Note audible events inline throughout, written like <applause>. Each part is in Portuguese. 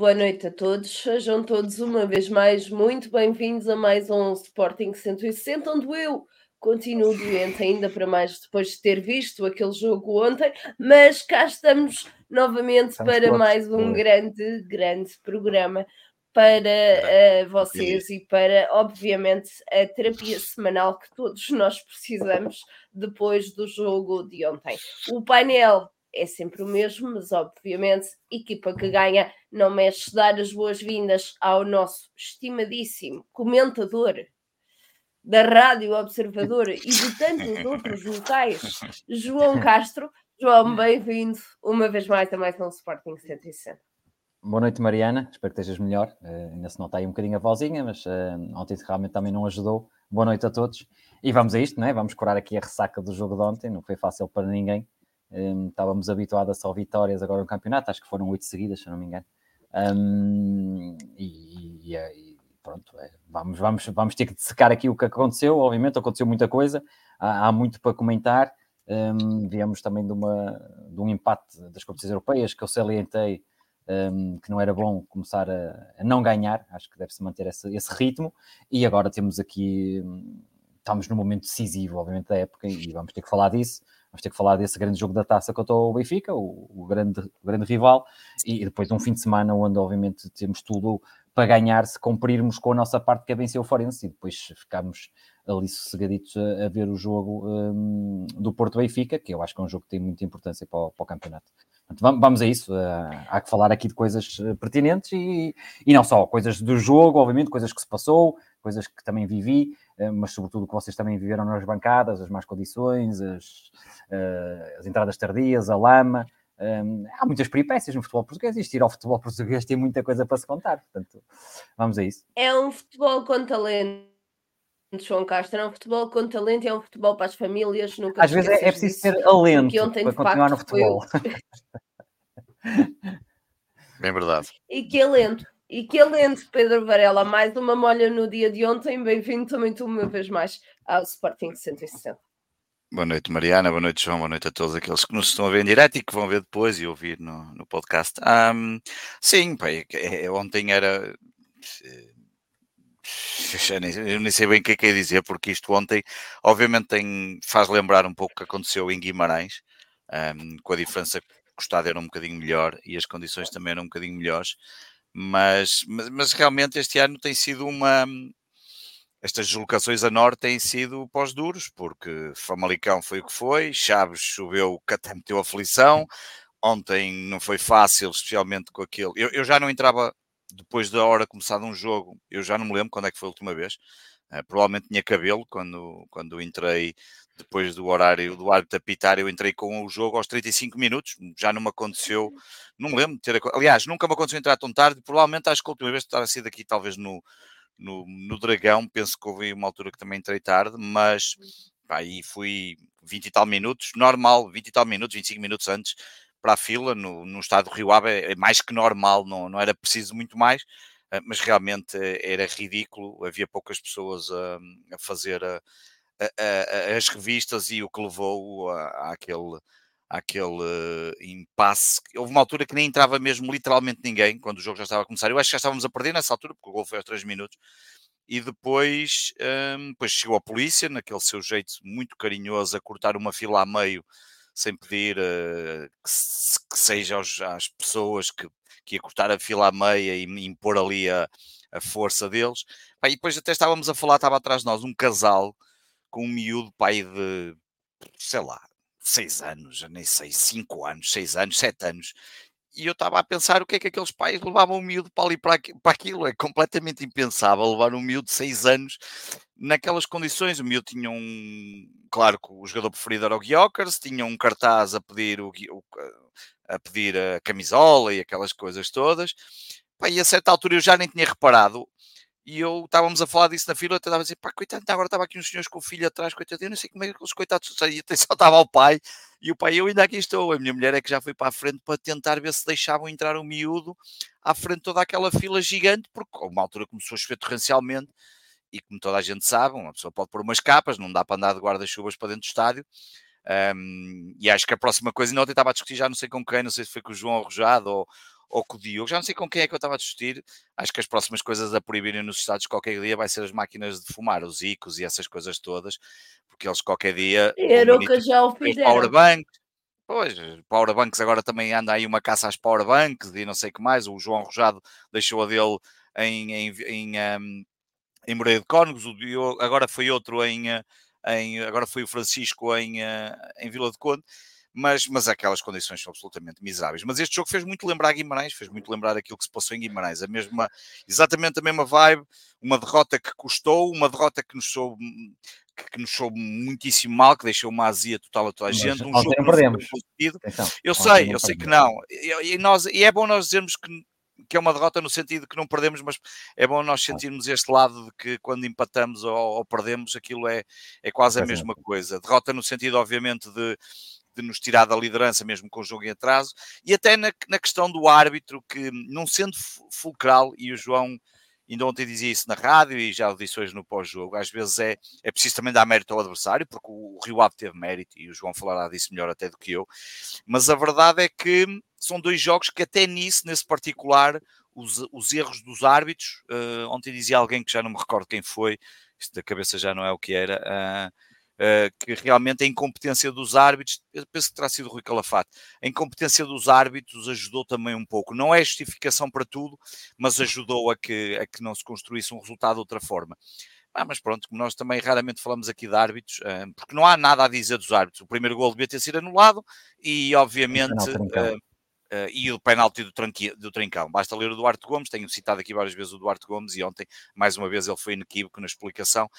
Boa noite a todos. Sejam todos uma vez mais muito bem-vindos a mais um Sporting 160, onde eu continuo doente ainda para mais depois de ter visto aquele jogo ontem, mas cá estamos novamente estamos para mais um grande, grande programa para uh, vocês e para, obviamente, a terapia semanal que todos nós precisamos depois do jogo de ontem. O painel é sempre o mesmo, mas obviamente, equipa que ganha não mexe dar as boas-vindas ao nosso estimadíssimo comentador da Rádio Observador e de tantos <laughs> outros locais, João Castro. João, bem-vindo uma vez mais a mais um Sporting 160. Boa noite, Mariana. Espero que estejas melhor. Uh, ainda se nota aí um bocadinho a vozinha, mas uh, ontem realmente também não ajudou. Boa noite a todos. E vamos a isto, não é? Vamos curar aqui a ressaca do jogo de ontem. Não foi fácil para ninguém. Um, estávamos habituados a só vitórias agora no campeonato, acho que foram oito seguidas, se não me engano. Um, e, e, e, pronto, é, vamos, vamos, vamos ter que secar aqui o que aconteceu. Obviamente, aconteceu muita coisa, há, há muito para comentar. Um, viemos também de, uma, de um empate das competições europeias que eu salientei um, que não era bom começar a, a não ganhar, acho que deve-se manter esse, esse, ritmo. E agora temos aqui, estamos num momento decisivo, obviamente, da época, e vamos ter que falar disso vamos ter que falar desse grande jogo da taça contra o Benfica, o, o grande, o grande rival, e depois um fim de semana onde obviamente temos tudo para ganhar se cumprirmos com a nossa parte que é vencer o Forense e depois ficamos ali sossegaditos a, a ver o jogo um, do Porto Benfica, que eu acho que é um jogo que tem muita importância para o, para o campeonato. Vamos a isso. Uh, há que falar aqui de coisas eh, pertinentes e, e não só, coisas do jogo, obviamente, coisas que se passou, coisas que também vivi, uh, mas sobretudo que vocês também viveram nas bancadas, as más condições, as, as entradas tardias, a lama. Há muitas peripécias no futebol português e ir ao futebol português tem muita coisa para se contar. Portanto, vamos a isso. É um futebol com talento. João Castro é um futebol com talento e é um futebol para as famílias. Nunca Às vezes é, é preciso ser alento ontem, para continuar no futebol. Foi... Bem <laughs> <laughs> verdade. E que alento. E que alento, Pedro Varela. Mais uma molha no dia de ontem. Bem-vindo também tu uma vez mais ao Sporting 160. Boa noite, Mariana. Boa noite, João. Boa noite a todos aqueles que nos estão a ver em direto e que vão ver depois e ouvir no, no podcast. Um, sim, pai, é, é, ontem era. Eu nem, sei bem o que é que é dizer, porque isto ontem, obviamente, tem, faz lembrar um pouco o que aconteceu em Guimarães, um, com a diferença que o estádio era um bocadinho melhor e as condições também eram um bocadinho melhores, mas, mas, mas realmente este ano tem sido uma estas deslocações a norte têm sido pós-duros, porque Famalicão foi o que foi, Chaves choveu que até meteu aflição, ontem não foi fácil, especialmente com aquele. Eu, eu, já não entrava depois da hora começado um jogo, eu já não me lembro quando é que foi a última vez. Uh, provavelmente tinha cabelo quando, quando entrei depois do horário do árbitro apitar, eu entrei com o jogo aos 35 minutos, já não me aconteceu, não me lembro de ter aliás, nunca me aconteceu entrar tão tarde, provavelmente acho que a última vez terá sido aqui talvez no, no, no Dragão, penso que houve uma altura que também entrei tarde, mas aí fui 20 e tal minutos, normal, 20 e tal minutos, 25 minutos antes para a fila, no, no estado do Rio Ave é, mais que normal, não, não era preciso muito mais, eh, mas realmente eh, era ridículo, havia poucas pessoas a, a fazer a, a, as revistas e o que levou àquele aquele impasse. Houve uma altura que nem entrava mesmo literalmente ninguém, quando o jogo já estava a começar. Eu acho que já estávamos a perder nessa altura, porque o gol foi aos 3 minutos. E depois, depois chegou a polícia, naquele seu jeito muito carinhoso, a cortar uma fila a meio, sem pedir uh, que, que, seja aos, às pessoas que, que ia cortar a fila a meia e impor ali a, a força deles. e depois até estávamos a falar, estava atrás de nós um casal com um miúdo pai de, sei lá, seis anos, já nem sei, cinco anos, seis anos, sete anos. E eu estava a pensar o que é que aqueles pais levavam um miúdo para ali para, para aquilo. É completamente impensável levar um miúdo de seis anos naquelas condições. O miúdo tinha um. Claro que o jogador preferido era o Guiocers, tinha um cartaz a pedir, o, a pedir a camisola e aquelas coisas todas. Pá, e a certa altura eu já nem tinha reparado e eu estávamos a falar disso na fila, eu estava a dizer, pá, coitado, agora estava aqui uns senhores com o filho atrás, coitado, eu não sei como é que aqueles coitados saíam, <laughs> só estava o pai, e o pai, eu ainda aqui estou, a minha mulher é que já foi para a frente para tentar ver se deixavam entrar o miúdo à frente toda aquela fila gigante, porque uma altura começou a chover torrencialmente, e como toda a gente sabe, uma pessoa pode pôr umas capas, não dá para andar de guarda-chuvas para dentro do estádio, um, e acho que a próxima coisa, não, eu estava a discutir já não sei com quem, não sei se foi com o João Arrojado ou, ou com o Diogo, já não sei com quem é que eu estava a discutir, acho que as próximas coisas a proibirem nos Estados qualquer dia vai ser as máquinas de fumar, os ICOs e essas coisas todas, porque eles qualquer dia... Era o que já o fizeram. Powerbanks, Pois, powerbanks agora também anda aí uma caça às powerbanks e não sei o que mais. O João Rojado deixou a dele em, em, em, um, em Moreira de Cónegos, o Diogo, agora foi outro em, eh, em, agora foi o Francisco em, eh, em Vila de Conde mas, mas aquelas condições são absolutamente miseráveis. Mas este jogo fez muito lembrar Guimarães, fez muito lembrar aquilo que se passou em Guimarães, a mesma, exatamente a mesma vibe, uma derrota que custou, uma derrota que nos soube, que nos soube muitíssimo mal, que deixou uma azia total a toda a gente, um jogo não perdemos. Eu sei, eu sei que não. E, e, nós, e é bom nós dizermos que que é uma derrota no sentido que não perdemos, mas é bom nós sentirmos este lado de que quando empatamos ou, ou perdemos, aquilo é, é quase a mesma coisa. Derrota no sentido, obviamente, de, de nos tirar da liderança, mesmo com o jogo em atraso, e até na, na questão do árbitro, que não sendo fulcral, e o João ainda ontem dizia isso na rádio e já o disse hoje no pós-jogo, às vezes é, é preciso também dar mérito ao adversário, porque o, Rio Ave teve mérito, e o João falará disso melhor até do que eu, mas a verdade é que são dois jogos que até nisso, nesse particular, os, os erros dos árbitros, uh, ontem dizia alguém que já não me recordo quem foi, isto da cabeça já não é o que era, Uh, que realmente a incompetência dos árbitros, penso que terá sido o Rui Calafate, a incompetência dos árbitros ajudou também um pouco. Não é justificação para tudo, mas ajudou a que, a que não se construísse um resultado de outra forma. Ah, mas pronto, como nós também raramente falamos aqui de árbitros, uh, porque não há nada a dizer dos árbitros. O primeiro gol devia ter sido anulado e, obviamente, Uh, e o penalti do, do Trincão. Basta ler o Duarte Gomes, tenho citado aqui várias vezes o Duarte Gomes e ontem, mais uma vez, ele foi inequívoco na explicação.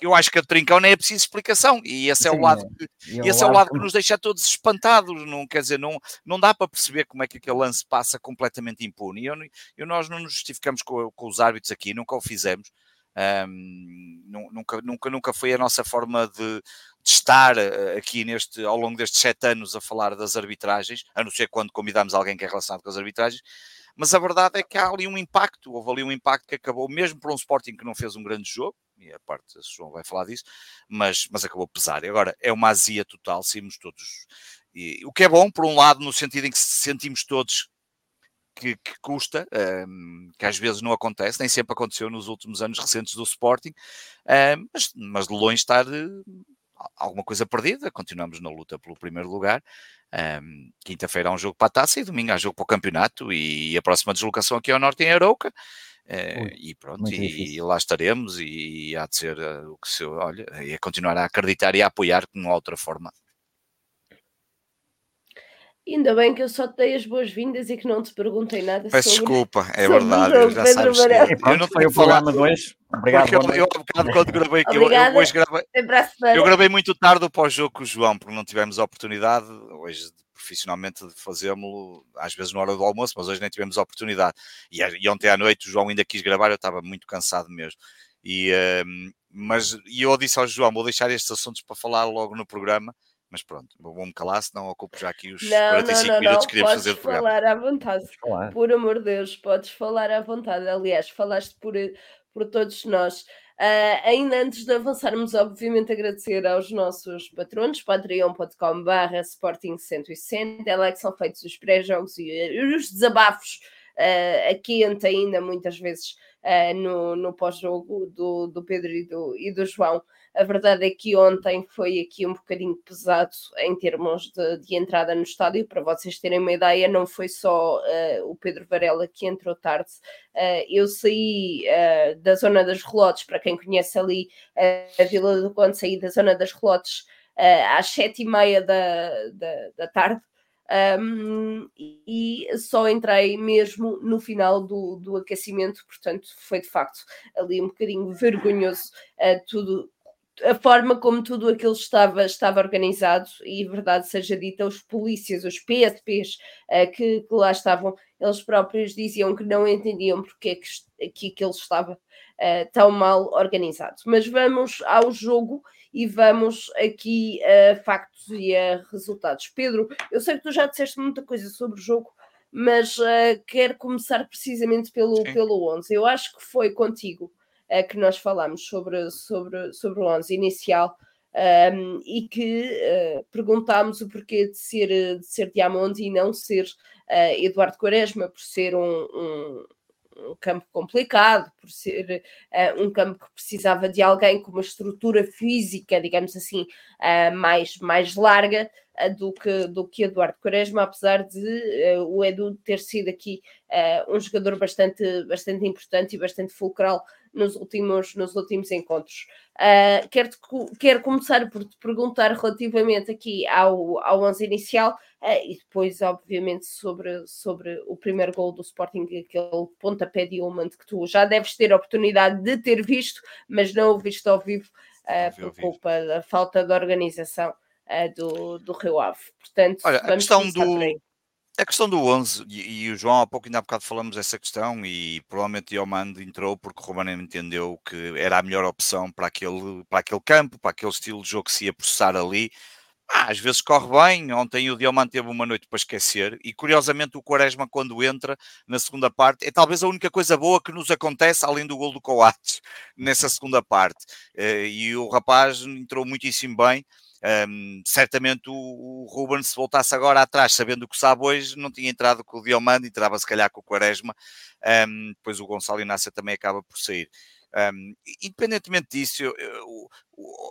Eu acho que a Trincão nem é preciso explicação e esse é Sim, o lado, que, é. esse é o lado que nos deixa todos espantados. Não, quer dizer, não, não dá para perceber como é que aquele lance passa completamente impune. E eu, eu, nós não nos justificamos com, com os árbitros aqui, nunca o fizemos. Um, nunca, nunca, nunca foi a nossa forma de, de estar eh, aqui neste, ao longo destes sete anos a falar das arbitragens, a não ser quando convidamos alguém que é relacionado com as arbitragens, mas a verdade é que há ali um impacto, houve ali um impacto que acabou, mesmo para um Sporting que não fez um grande jogo, e a parte, o João vai falar disso, mas, mas acabou a pesar. E agora é uma azia total, saímos todos. E, o que é bom, por um lado, no sentido em que sentimos todos que, que custa, um, que às vezes não acontece, nem sempre aconteceu nos últimos anos recentes do Sporting, um, mas, mas de longe estar alguma coisa perdida, continuamos na luta pelo primeiro lugar. Um, Quinta-feira há um jogo para a taça e domingo há jogo para o campeonato e a próxima deslocação aqui ao norte em Arouca. Uh, e pronto, e, e, lá estaremos e há de ser uh, o que se olha, é continuar a acreditar e a apoiar que não há outra forma. Ainda bem que eu só te dei as boas-vindas e que não te perguntei nada Peço sobre... desculpa, é verdade, eu já sabes que... Eu não foi o programa 2, obrigado. Eu, eu, quando gravei, eu, eu, hoje gravei, eu gravei muito tarde pós-jogo com o João, porque não tivemos a oportunidade, hoje profissionalmente de fazê-lo, às vezes na hora do almoço, mas hoje nem tivemos a oportunidade. E, e ontem à noite o João ainda quis gravar, eu estava muito cansado mesmo. E, um, mas e eu disse ao João, vou deixar estes assuntos para falar logo no programa, mas pronto, vou-me calar, senão ocupo já aqui os não, 45 não, não, minutos que queríamos fazer do programa. Podes falar à vontade, por amor de Deus, podes falar à vontade. Aliás, falaste por, por todos nós. Uh, ainda antes de avançarmos, obviamente agradecer aos nossos patronos, patreon.com.br Sporting 160, é lá que são feitos os pré-jogos e, e, os desabafos uh, aqui ainda muitas vezes uh, no, no pós-jogo do, do Pedro e do, e do João. A verdade é que ontem foi aqui um bocadinho pesado em termos de, de entrada no estádio. Para vocês terem uma ideia, não foi só uh, o Pedro Varela que entrou tarde. Uh, eu saí uh, da zona das Relotes, para quem conhece ali a Vila do Conde, saí da zona das Relotes às sete e meia da, da, da tarde. Um, e só entrei mesmo no final do, do aquecimento, portanto foi de facto ali um bocadinho vergonhoso uh, tudo a forma como tudo aquilo estava, estava organizado, e verdade seja dita, os polícias, os PSPs uh, que, que, lá estavam, eles próprios diziam que não entendiam porque é que, que aquilo estava uh, tão mal organizado. Mas vamos ao jogo e vamos aqui a factos e a resultados. Pedro, eu sei que tu já disseste muita coisa sobre o jogo, mas uh, quero começar precisamente pelo, pelo 11. Eu acho que foi contigo uh, que nós falámos sobre, sobre, sobre o 11 inicial. um, e que uh, perguntámos o porquê de ser, de ser Diamond e não ser uh, Eduardo Quaresma, por ser um, um, um campo complicado, por ser uh, um campo que precisava de alguém com uma estrutura física, digamos assim, mais, mais larga do que, do que Eduardo Quaresma, apesar de o Edu ter sido aqui um jogador bastante, bastante importante e bastante fulcral nos últimos, nos últimos encontros. Uh, quero, quero começar por te perguntar relativamente aqui ao, ao 11 inicial uh, e depois, obviamente, sobre, sobre o primeiro gol do Sporting, aquele pontapé de Ullman que tu já deves ter a oportunidade de ter visto, mas não o visto ao vivo uh, por culpa da falta de organização do, do Rio Ave. Portanto, Olha, a questão do a questão do 11, e, e, o João há pouco ainda há bocado falamos dessa questão e provavelmente Diomando entrou porque o Ruben entendeu que era a melhor opção para aquele, para aquele campo, para aquele estilo de jogo que se ia processar ali. Ah, às vezes corre bem, ontem o Diomando teve uma noite para esquecer e curiosamente o Quaresma quando entra na segunda parte é talvez a única coisa boa que nos acontece além do gol do Coates <laughs> nessa segunda parte eh, e o rapaz entrou muitíssimo bem um, certamente o, o Ruben, se voltasse agora atrás, sabendo o que sabe hoje, não tinha entrado com o Diomando, entrava se calhar com o Quaresma, um, depois o Gonçalo Inácio também acaba por sair. Um, independentemente disso, eu, eu,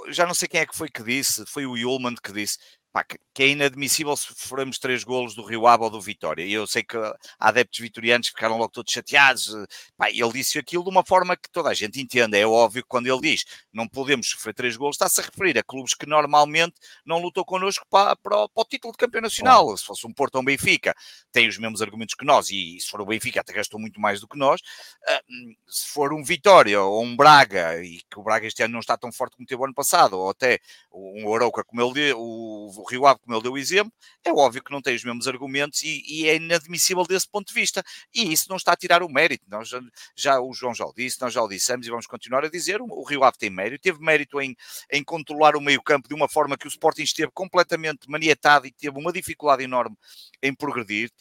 eu, já não sei quem é que foi que disse, foi o Yulman que disse pá, que é inadmissível se formos três golos do Rio Ave ou do Vitória. E eu sei que há adeptos vitorianos que ficaram logo todos chateados. Eh, pá, ele disse aquilo de uma forma que toda a gente entende. É óbvio que quando ele diz não podemos sofrer três golos, está-se a referir a clubes que normalmente não lutam connosco para, para, para o título de campeão nacional. Se fosse um Porto ou um Benfica, tem os mesmos argumentos que nós. E, se for o Benfica, até gastou muito mais do que nós. Uh, se for um Vitória ou um Braga, e que o Braga este ano não está tão forte como teve o ano passado, ou até um Arauca como ele, o o Rio Ave, como ele deu o exemplo, é óbvio que não tem os mesmos argumentos e, e, é inadmissível desse ponto de vista. E isso não está a tirar o mérito. Nós já, já o João já o disse, nós já o dissemos e vamos continuar a dizer. O, o Rio Ave tem mérito, teve mérito em, em controlar o meio-campo de uma forma que o Sporting esteve completamente manietado e teve uma dificuldade enorme em progredir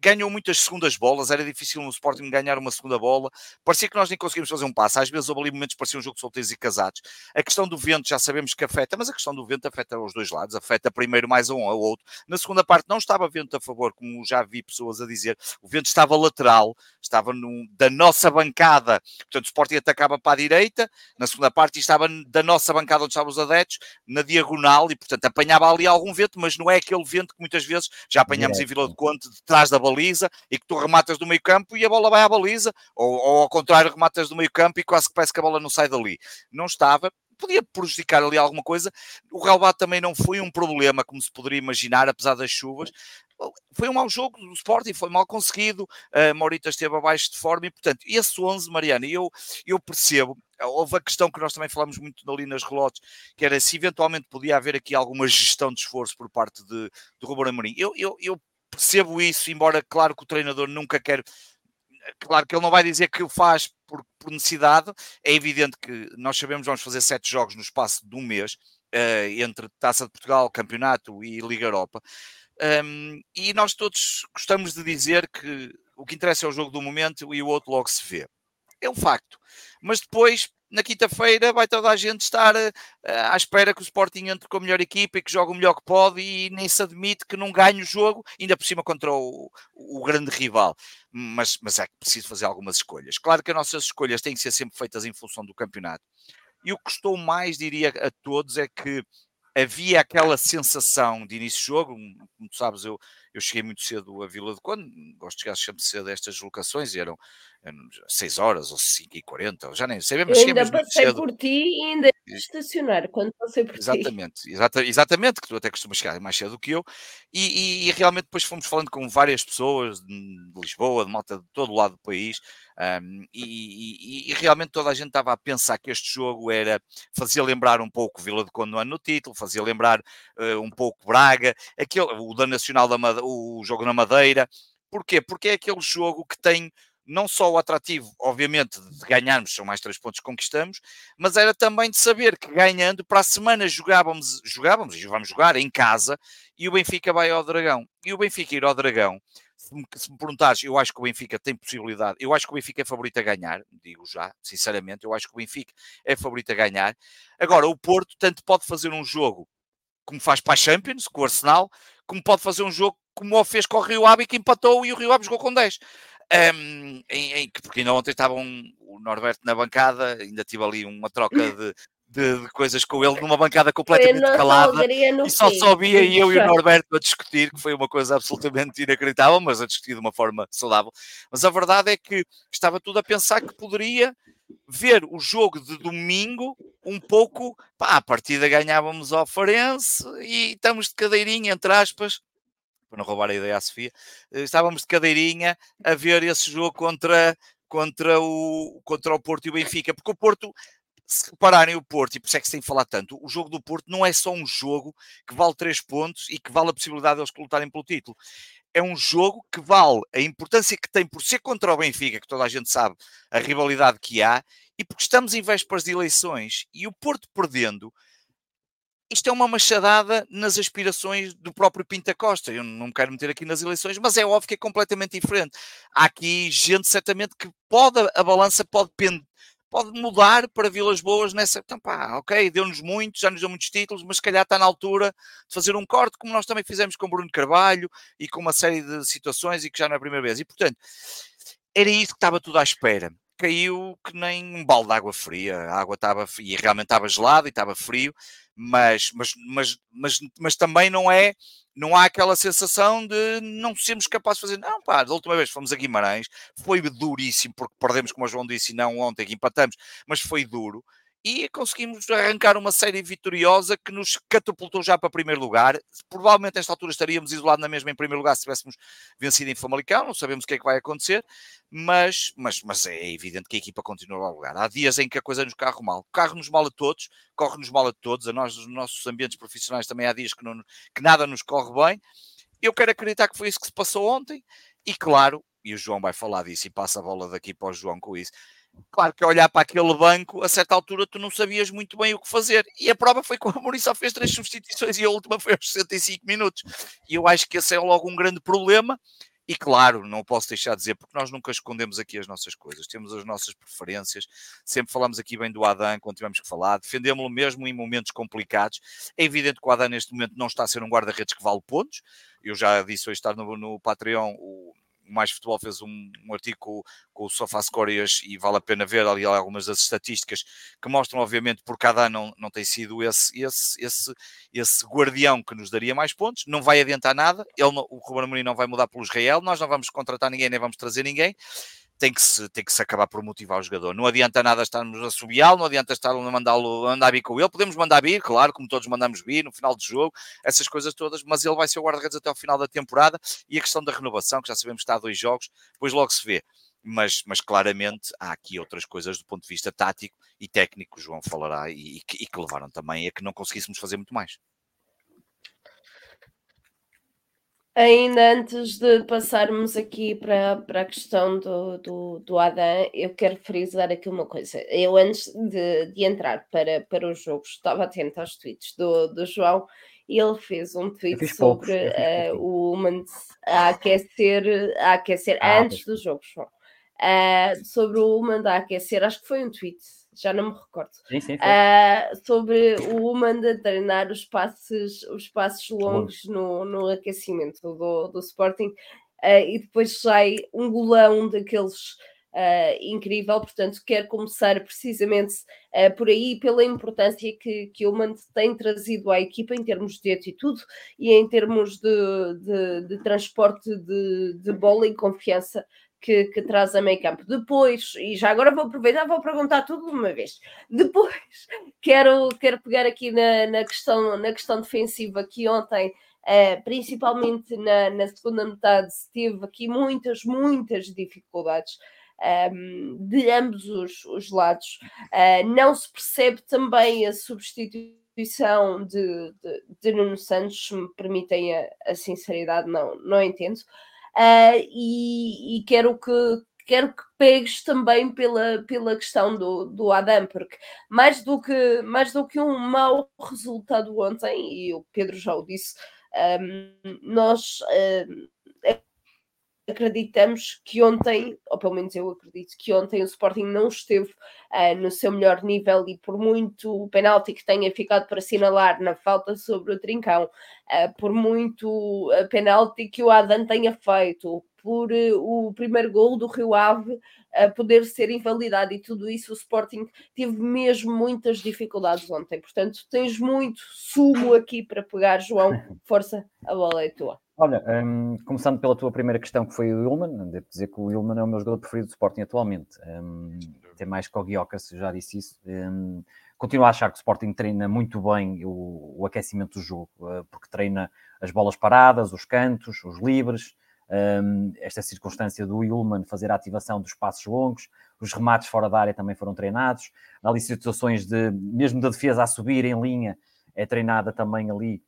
ganhou muitas segundas bolas, era difícil no Sporting ganhar uma segunda bola, parecia que nós nem conseguimos fazer um passo, às vezes houve ali momentos parecia um jogo de solteiros e casados. A questão do vento já sabemos que afeta, mas a questão do vento afeta os dois lados, afeta primeiro mais a um ao outro. Na segunda parte não estava vento a favor, como já vi pessoas a dizer, o vento estava lateral, estava num, da nossa bancada, portanto o Sporting atacava para a direita, na segunda parte estava da nossa bancada onde estavam os adeptos, na diagonal, e portanto apanhava ali algum vento, mas não é aquele vento que muitas vezes já apanhamos em Vila de Conte, de trás da baliza e que tu rematas do meio campo e a bola vai à baliza, ou, ou ao contrário, rematas do meio campo e quase que parece que a bola não sai dali. Não estava, podia prejudicar ali alguma coisa. O Relvado também não foi um problema, como se poderia imaginar, apesar das chuvas. Foi um mau jogo do Sporting, foi mal conseguido. A Maurita esteve abaixo de forma e, portanto, esse 11, Mariana, eu, eu percebo. Houve a questão que nós também falamos muito ali nas relotes, que era se eventualmente podia haver aqui alguma gestão de esforço por parte de, de Ruben Amorim. Eu, eu, eu percebo isso, embora claro que o treinador nunca quer. Claro que ele não vai dizer que o faz por, por necessidade. É evidente que nós sabemos vamos fazer sete jogos no espaço de um mês, uh, entre Taça de Portugal, Campeonato e Liga Europa. Um, e nós todos gostamos de dizer que o que interessa é o jogo do momento e o outro logo se vê. É um facto. Mas depois na quinta-feira vai toda a gente estar uh, à espera que o Sporting entre com a melhor equipa e que jogue o melhor que pode e nem se admite que não ganhe o jogo, ainda por cima contra o, o grande rival. Mas, mas é preciso fazer algumas escolhas. Claro que as nossas escolhas têm que ser sempre feitas em função do campeonato. E o que custou mais, diria a todos, é que havia aquela sensação de início de jogo, como tu sabes, eu, eu cheguei muito cedo a Vila de Conde, gosto de chegar sempre cedo a estas locações, e eram 6 horas ou 5 e 40, já nem sei, mas ainda passei cedo. por ti e ainda estacionar quando passei por exatamente, ti. Exata, exatamente, que tu até costumas chegar mais cedo do que eu, e, e, e, realmente depois fomos falando com várias pessoas de Lisboa, de malta de todo o lado do país, um, e, e, realmente toda a gente estava a pensar que este jogo era, fazia lembrar um pouco Vila de Conde no ano no título, fazia lembrar uh, um pouco Braga, aquele, o da Nacional da o jogo na Madeira, Porquê? Porque é aquele jogo que tem não só o atrativo, obviamente, de ganharmos, são mais três pontos que conquistamos, mas era também de saber que ganhando, para a semana jogávamos, jogávamos e vamos jogar em casa, e o Benfica vai ao Dragão. E o Benfica ir ao Dragão se me, se me perguntares, eu acho que o Benfica tem possibilidade, eu acho que o Benfica é favorito a ganhar, digo já, sinceramente, eu acho que o Benfica é favorito a ganhar. Agora, o Porto tanto pode fazer um jogo como faz para a Champions, com o Arsenal, como pode fazer um jogo como o fez com o Rio Ave que empatou e o Rio Ave jogou com 10. Um, em, em, porque ainda ontem estava um, o Norberto na bancada, ainda tive ali uma troca de, de, de, coisas com ele numa bancada completamente calada e só só via eu e o <laughs> Norberto a discutir, que foi uma coisa absolutamente inacreditável, mas a discutir de uma forma saudável. Mas a verdade é que estava tudo a pensar que poderia ver o jogo de domingo um pouco, pá, a partida ganhávamos ao Farense e estamos de cadeirinha, entre aspas, para não roubar a ideia à Sofia, eh, estávamos de cadeirinha a ver esse jogo contra, contra, o, contra o Porto e o Benfica, porque o Porto, se repararem o Porto, e por isso é que se tem falar tanto, o jogo do Porto não é só um jogo que vale 3 pontos e que vale a possibilidade de eles lutarem pelo título. É um jogo que vale a importância que tem por ser contra o Benfica, que toda a gente sabe a rivalidade que há, e porque estamos em vésperas de eleições e o Porto perdendo, isto é uma machadada nas aspirações do próprio Pinta Costa. Eu não me quero meter aqui nas eleições, mas é óbvio que é completamente diferente. Há aqui gente, certamente, que pode, a balança pode, pode mudar para Vilas Boas nessa. Então, pá, ok, deu-nos muito, já nos deu muitos títulos, mas se calhar está na altura de fazer um corte, como nós também fizemos com Bruno Carvalho e com uma série de situações e que já não é a primeira vez. E, portanto, era isso que estava tudo à espera caiu que nem um balde de água fria. A água estava e realmente estava gelada e estava frio, mas, mas, mas, mas, mas também não é, não há aquela sensação de não sermos capazes de fazer. Não, pá, da última vez fomos a Guimarães, foi duríssimo, porque perdemos, como o João disse, não ontem que empatamos, mas foi duro e conseguimos arrancar uma série vitoriosa que nos catapultou já para primeiro lugar. Provavelmente nesta altura estaríamos isolados na mesma em primeiro lugar se tivéssemos vencido em Famalicão, não sabemos o que é que vai acontecer, mas, mas, mas é evidente que a equipa continua a lugar. Há dias em que a coisa nos corre mal. O carro nos mal a todos, corre-nos mal a todos, a nós, nos nossos ambientes profissionais também há dias que, não, que nada nos corre bem. Eu quero acreditar que foi isso que se passou ontem e claro, e o João vai falar disso e passa a bola daqui para o João com isso Claro que olhar para aquele banco, a certa altura tu não sabias muito bem o que fazer. E a prova foi que o Amorim só fez três substituições e a última foi aos 65 minutos. E eu acho que esse é logo um grande problema. E claro, não posso deixar de dizer, porque nós nunca escondemos aqui as nossas coisas, temos as nossas preferências, sempre falamos aqui bem do Adam quando tivemos que falar, defendemos-lo mesmo em momentos complicados. É evidente que o Adam neste momento não está a ser um guarda-redes que vale pontos. Eu já disse hoje estar no, no Patreon, o, mais Futebol fez um, um artigo com, com o SofaScore e vale a pena ver ali algumas das estatísticas que mostram, obviamente, por cada ano não, não tem sido esse, esse, esse, esse guardião que nos daria mais pontos, não vai adiantar nada, ele, o Ruben Amorim não vai mudar pelo Israel, nós não vamos contratar ninguém, nem vamos trazer ninguém, tem que, se, tem que se acabar por motivar o jogador. Não adianta nada estarmos a subiá-lo, não adianta estar a mandá-lo mandar vir com ele. Podemos mandar vir, claro, como todos mandamos vir no final do jogo, essas coisas todas, mas ele vai ser o guarda-redes até ao final da temporada. E a questão da renovação, que já sabemos que está a dois jogos, depois logo se vê. Mas, mas claramente há aqui outras coisas do ponto de vista tático e técnico, o João falará, e, e, que, e que levaram também a que não conseguíssemos fazer muito mais. Ainda antes de passarmos aqui para, para a questão do, do, do Adam, eu quero frisar aqui uma coisa. Eu, antes de, de entrar para, para o jogo, estava atento aos tweets do, do João e ele fez um tweet sobre uh, o Human a aquecer, a aquecer ah, antes do jogo, João. Uh, sobre o Human a aquecer, acho que foi um tweet já não me recordo, sim, sim, uh, sobre o Human de treinar os passos, os passos longos no, no aquecimento do, do Sporting. Uh, e depois sai um golão daqueles uh, incrível, portanto quero começar precisamente por aí, pela importância que, que o Human tem trazido à equipa em termos de atitude e em termos de, de, de transporte de, de bola e confiança que, que traz a meio campo. Depois, e já agora vou aproveitar, vou perguntar tudo de uma vez. Depois, <laughs> quero, quero pegar aqui na, na, questão, na questão defensiva que ontem. Uh, principalmente na, na, segunda metade, teve aqui muitas, muitas dificuldades um, ehm, de ambos os, os lados. Uh, não se percebe também a substituição de, de, de Nuno Santos, se me permitem a, a sinceridade, não, não entendo uh, e, e, quero que quero que pegues também pela, pela questão do, do Adam, porque mais do que mais do que um mau resultado ontem, e o Pedro já o disse, um, nós um, acreditamos que ontem, ou pelo menos eu acredito que ontem o Sporting não esteve uh, no seu melhor nível e por muito penalti que tenha ficado para assinalar na falta sobre o Trincão, uh, por muito uh, penalti que o Adam tenha feito, por o primeiro gol do Rio Ave poder ser invalidado e tudo isso, o Sporting teve mesmo muitas dificuldades ontem. Portanto, tens muito sumo aqui para pegar, João. Força, a bola é tua. Olha, um, começando pela tua primeira questão, que foi o Ilman, devo dizer que o Ilman é o meu jogador preferido do Sporting atualmente. Um, tem mais que o Guiocas, já disse isso. Um, continuo a achar que o Sporting treina muito bem o, o aquecimento do jogo, uh, porque treina as bolas paradas, os cantos, os livres, um, esta circunstância do Ilman fazer a ativação dos passos longos, os remates fora da área também foram treinados, ali situações de, mesmo da defesa a subir em linha, é treinada também ali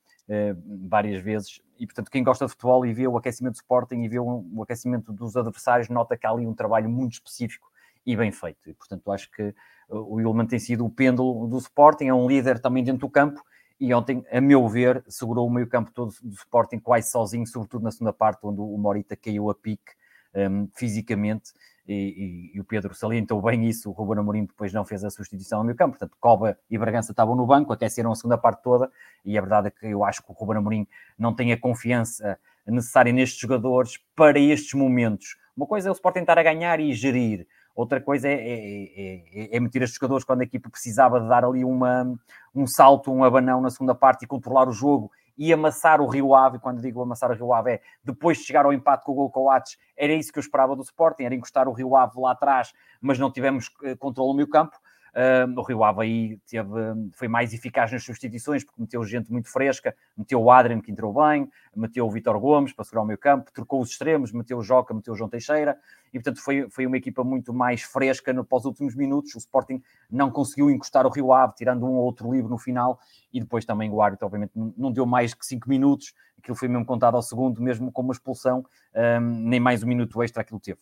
várias vezes e portanto quem gosta de futebol e vê o aquecimento do Sporting e vê o, aquecimento dos adversários nota que há ali um trabalho muito específico e bem feito. E portanto acho que o Ilman tem sido o pêndulo do Sporting, é um líder também dentro do campo e ontem, a meu ver, segurou o meio campo todo do Sporting quase sozinho, sobretudo na segunda parte, onde o Morita caiu a pique um, fisicamente e, e, e, o Pedro salientou bem isso, o Ruben Amorim depois não fez a substituição no meio campo, portanto Coba e Bragança estavam no banco, aqueceram a segunda parte toda e a verdade é que eu acho que o Ruben Amorim não tem a confiança necessária nestes jogadores para estes momentos. Uma coisa é o Sporting estar a ganhar e gerir, outra coisa é, é, é, é meter estes jogadores quando a equipa precisava de dar ali uma, um salto, um abanão na segunda parte e controlar o jogo e amassar o Rio Ave, quando digo amassar o Rio Ave é depois de chegar ao empate com o gol Coates, era isso que eu esperava do Sporting, era encostar o Rio Ave lá atrás, mas não tivemos uh, controle no meio campo. Uh, o Rio Ave aí teve, foi mais eficaz nas substituições, porque meteu gente muito fresca, meteu o Adrian, que entrou bem, meteu o Vitor Gomes para segurar o meio campo, trocou os extremos, meteu o Joca, meteu o João Teixeira, e portanto foi, foi uma equipa muito mais fresca no, para os últimos minutos. O Sporting não conseguiu encostar o Rio Ave, tirando um ou outro livro no final, e depois também o árbitro, obviamente, não deu mais que 5 minutos, aquilo foi mesmo contado ao segundo, mesmo com uma expulsão, um, nem mais um minuto extra aquilo teve.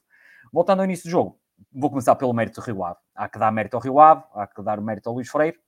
Voltando ao início do jogo, vou começar pelo mérito do Rio Ave. Há que dar mérito ao Rio Ave, há que dar o mérito ao Luís Freire.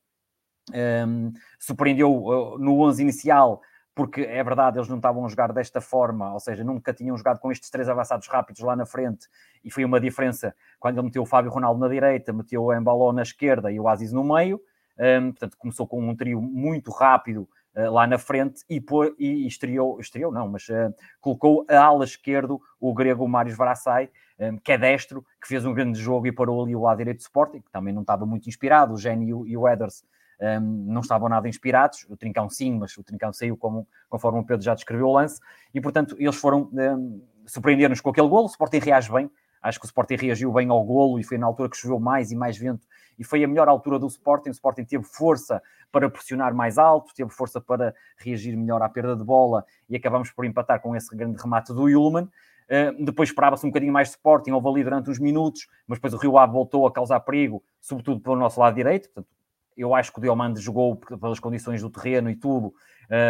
Um, surpreendeu uh, no 11 inicial porque é verdade, eles não estavam a jogar desta forma, ou seja, nunca tinham jogado com estes três avançados rápidos lá na frente, e foi uma diferença quando ele meteu o Fábio Ronaldo na direita, meteu o Embaló na esquerda e o Aziz no meio, um, portanto começou com um trio muito rápido lá na frente e, pô, e estreou, estreou não, mas uh, colocou a ala esquerdo o grego Mário Varassai, um, que é destro, que fez um grande jogo e parou ali o lado direito do Sporting, que também não estava muito inspirado, o Gênio e o Eders um, não estavam nada inspirados, o Trincão sim, mas o Trincão saiu como, conforme o Pedro já descreveu o lance, e portanto eles foram um, surpreender-nos com aquele golo, o Sporting reage bem, acho que o Sporting reagiu bem ao golo e foi na altura que choveu mais e mais vento. E foi a melhor altura do Sporting, o Sporting teve força para pressionar mais alto, teve força para reagir melhor à perda de bola e acabamos por empatar com esse grande remate do Ullman. Uh, depois esperava-se um bocadinho mais de Sporting, houve ali durante uns minutos, mas depois o Rio Ave voltou a causar perigo, sobretudo pelo nosso lado direito, portanto eu acho que o Diomande jogou pelas condições do terreno e tudo,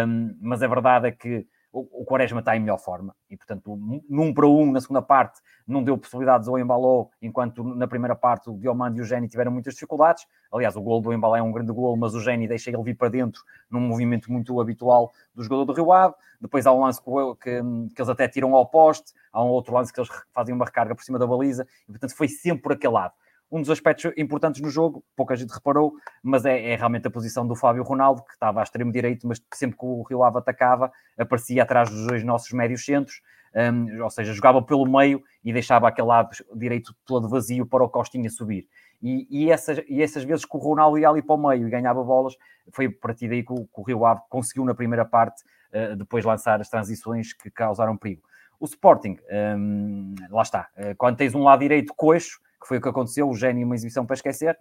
um, mas a verdade é que o, Quaresma está em melhor forma e, portanto, num para um na segunda parte não deu possibilidades ao Embaló, enquanto na primeira parte o Diomande e o Geni tiveram muitas dificuldades. Aliás, o gol do Embaló é um grande gol, mas o Geni deixa ele vir para dentro num movimento muito habitual do jogador do Rio Ave. Depois há um lance que, que, que eles até tiram ao poste, há um outro lance que eles fazem uma recarga por cima da baliza e, portanto, foi sempre por aquele lado um dos aspectos importantes no jogo, pouca gente reparou, mas é, é, realmente a posição do Fábio Ronaldo, que estava a extremo direito, mas sempre que o Rio Ave atacava, aparecia atrás dos dois nossos médios centros, um, ou seja, jogava pelo meio e deixava aquele lado direito todo vazio para o Costinha subir. E, e, essas, e essas vezes que o Ronaldo ia ali para o meio e ganhava bolas, foi a partir daí que o, que o Rio Ave conseguiu na primeira parte uh, depois lançar as transições que causaram perigo. O Sporting, um, lá está, uh, quando tens um lado direito coxo, que foi o que aconteceu, o gênio, uma exibição para esquecer.